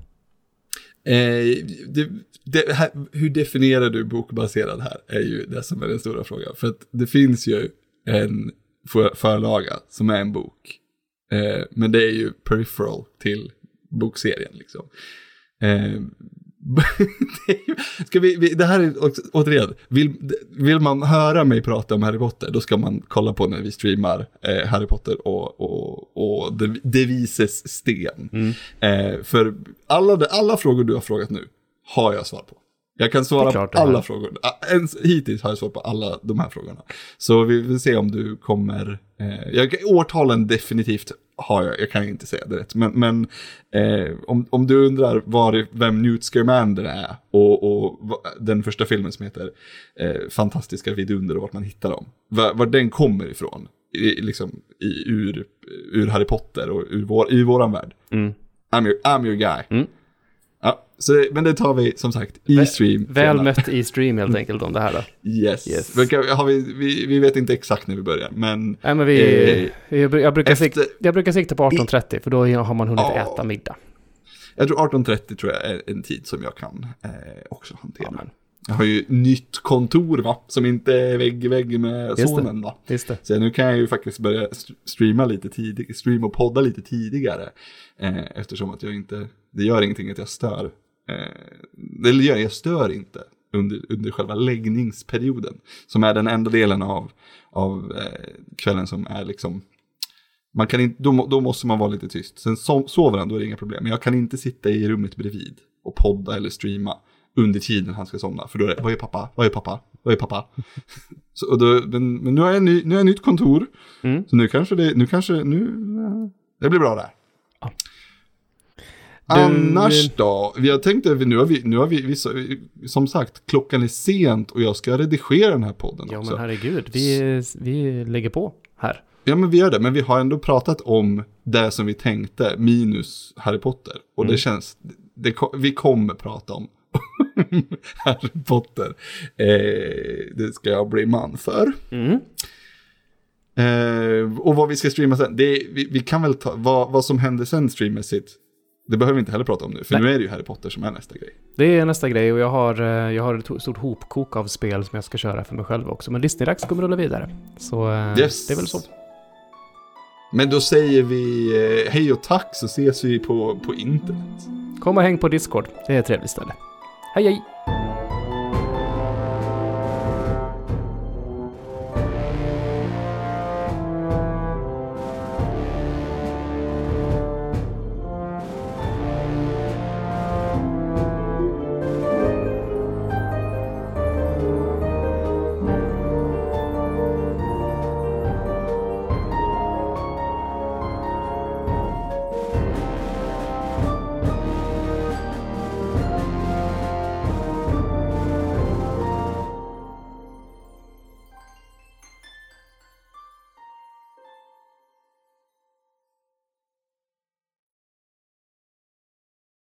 Eh, det, det här, hur definierar du bokbaserad här? Är ju det som är den stora frågan. För att det finns ju en för, förlaga som är en bok. Eh, men det är ju peripheral till bokserien liksom. Eh, ska vi, vi, det här är återigen, vill, vill man höra mig prata om Harry Potter, då ska man kolla på när vi streamar eh, Harry Potter och, och, och De, De Vises Sten. Mm. Eh, för alla, alla frågor du har frågat nu har jag svar på. Jag kan svara på alla frågor. Ens, hittills har jag svarat på alla de här frågorna. Så vi vill se om du kommer... Eh, jag, årtalen definitivt har jag, jag kan inte säga det rätt. Men, men eh, om, om du undrar var, vem Newt Scamander är och, och den första filmen som heter eh, Fantastiska vidunder och vart man hittar dem. Var, var den kommer ifrån. I, liksom, i, ur, ur Harry Potter och ur, vår, i våran värld. Mm. I'm, your, I'm your guy. Mm. Så, men det tar vi som sagt i stream. Väl mött i stream helt enkelt om det här då. Yes. yes. Har vi, vi, vi vet inte exakt när vi börjar, men... Nej, men vi, eh, jag, jag, brukar efter, sikta, jag brukar sikta på 18.30 för då har man hunnit oh, äta middag. Jag tror 18.30 tror jag är en tid som jag kan eh, också hantera. Amen. Jag har ju nytt kontor va, som inte är vägg i vägg med Just sonen va. Just det. Så nu kan jag ju faktiskt börja streama lite tidigare, streama och podda lite tidigare. Eh, eftersom att jag inte, det gör ingenting att jag stör eh, eller jag, jag stör inte under, under själva läggningsperioden. Som är den enda delen av, av eh, kvällen som är liksom, man kan inte, då, då måste man vara lite tyst. Sen so sover han, då är det inga problem. Men jag kan inte sitta i rummet bredvid och podda eller streama under tiden han ska somna. För då är det, vad är pappa? Vad är pappa? Vad är pappa? så, då, men, men nu har jag, ny, nu har jag nytt kontor. Mm. Så nu kanske det, nu kanske, nu, det blir bra där. Ja. Annars då? Jag tänkte, nu har vi, nu har vi, vi, som sagt, klockan är sent och jag ska redigera den här podden ja, också. Ja men herregud, vi, vi lägger på här. Ja men vi gör det, men vi har ändå pratat om det som vi tänkte, minus Harry Potter. Och mm. det känns, det, vi kommer prata om Harry Potter. Eh, det ska jag bli man för. Mm. Eh, och vad vi ska streama sen, det, vi, vi kan väl ta, vad, vad som händer sen streammässigt det behöver vi inte heller prata om nu, för Nej. nu är det ju Harry Potter som är nästa grej. Det är nästa grej och jag har, eh, jag har ett stort hopkok av spel som jag ska köra för mig själv också. Men Disney-dags kommer rulla vidare. Så eh, yes. det är väl så. Men då säger vi eh, hej och tack så ses vi på, på internet. Kom och häng på Discord, det är ett trevligt ställe. Hej hej!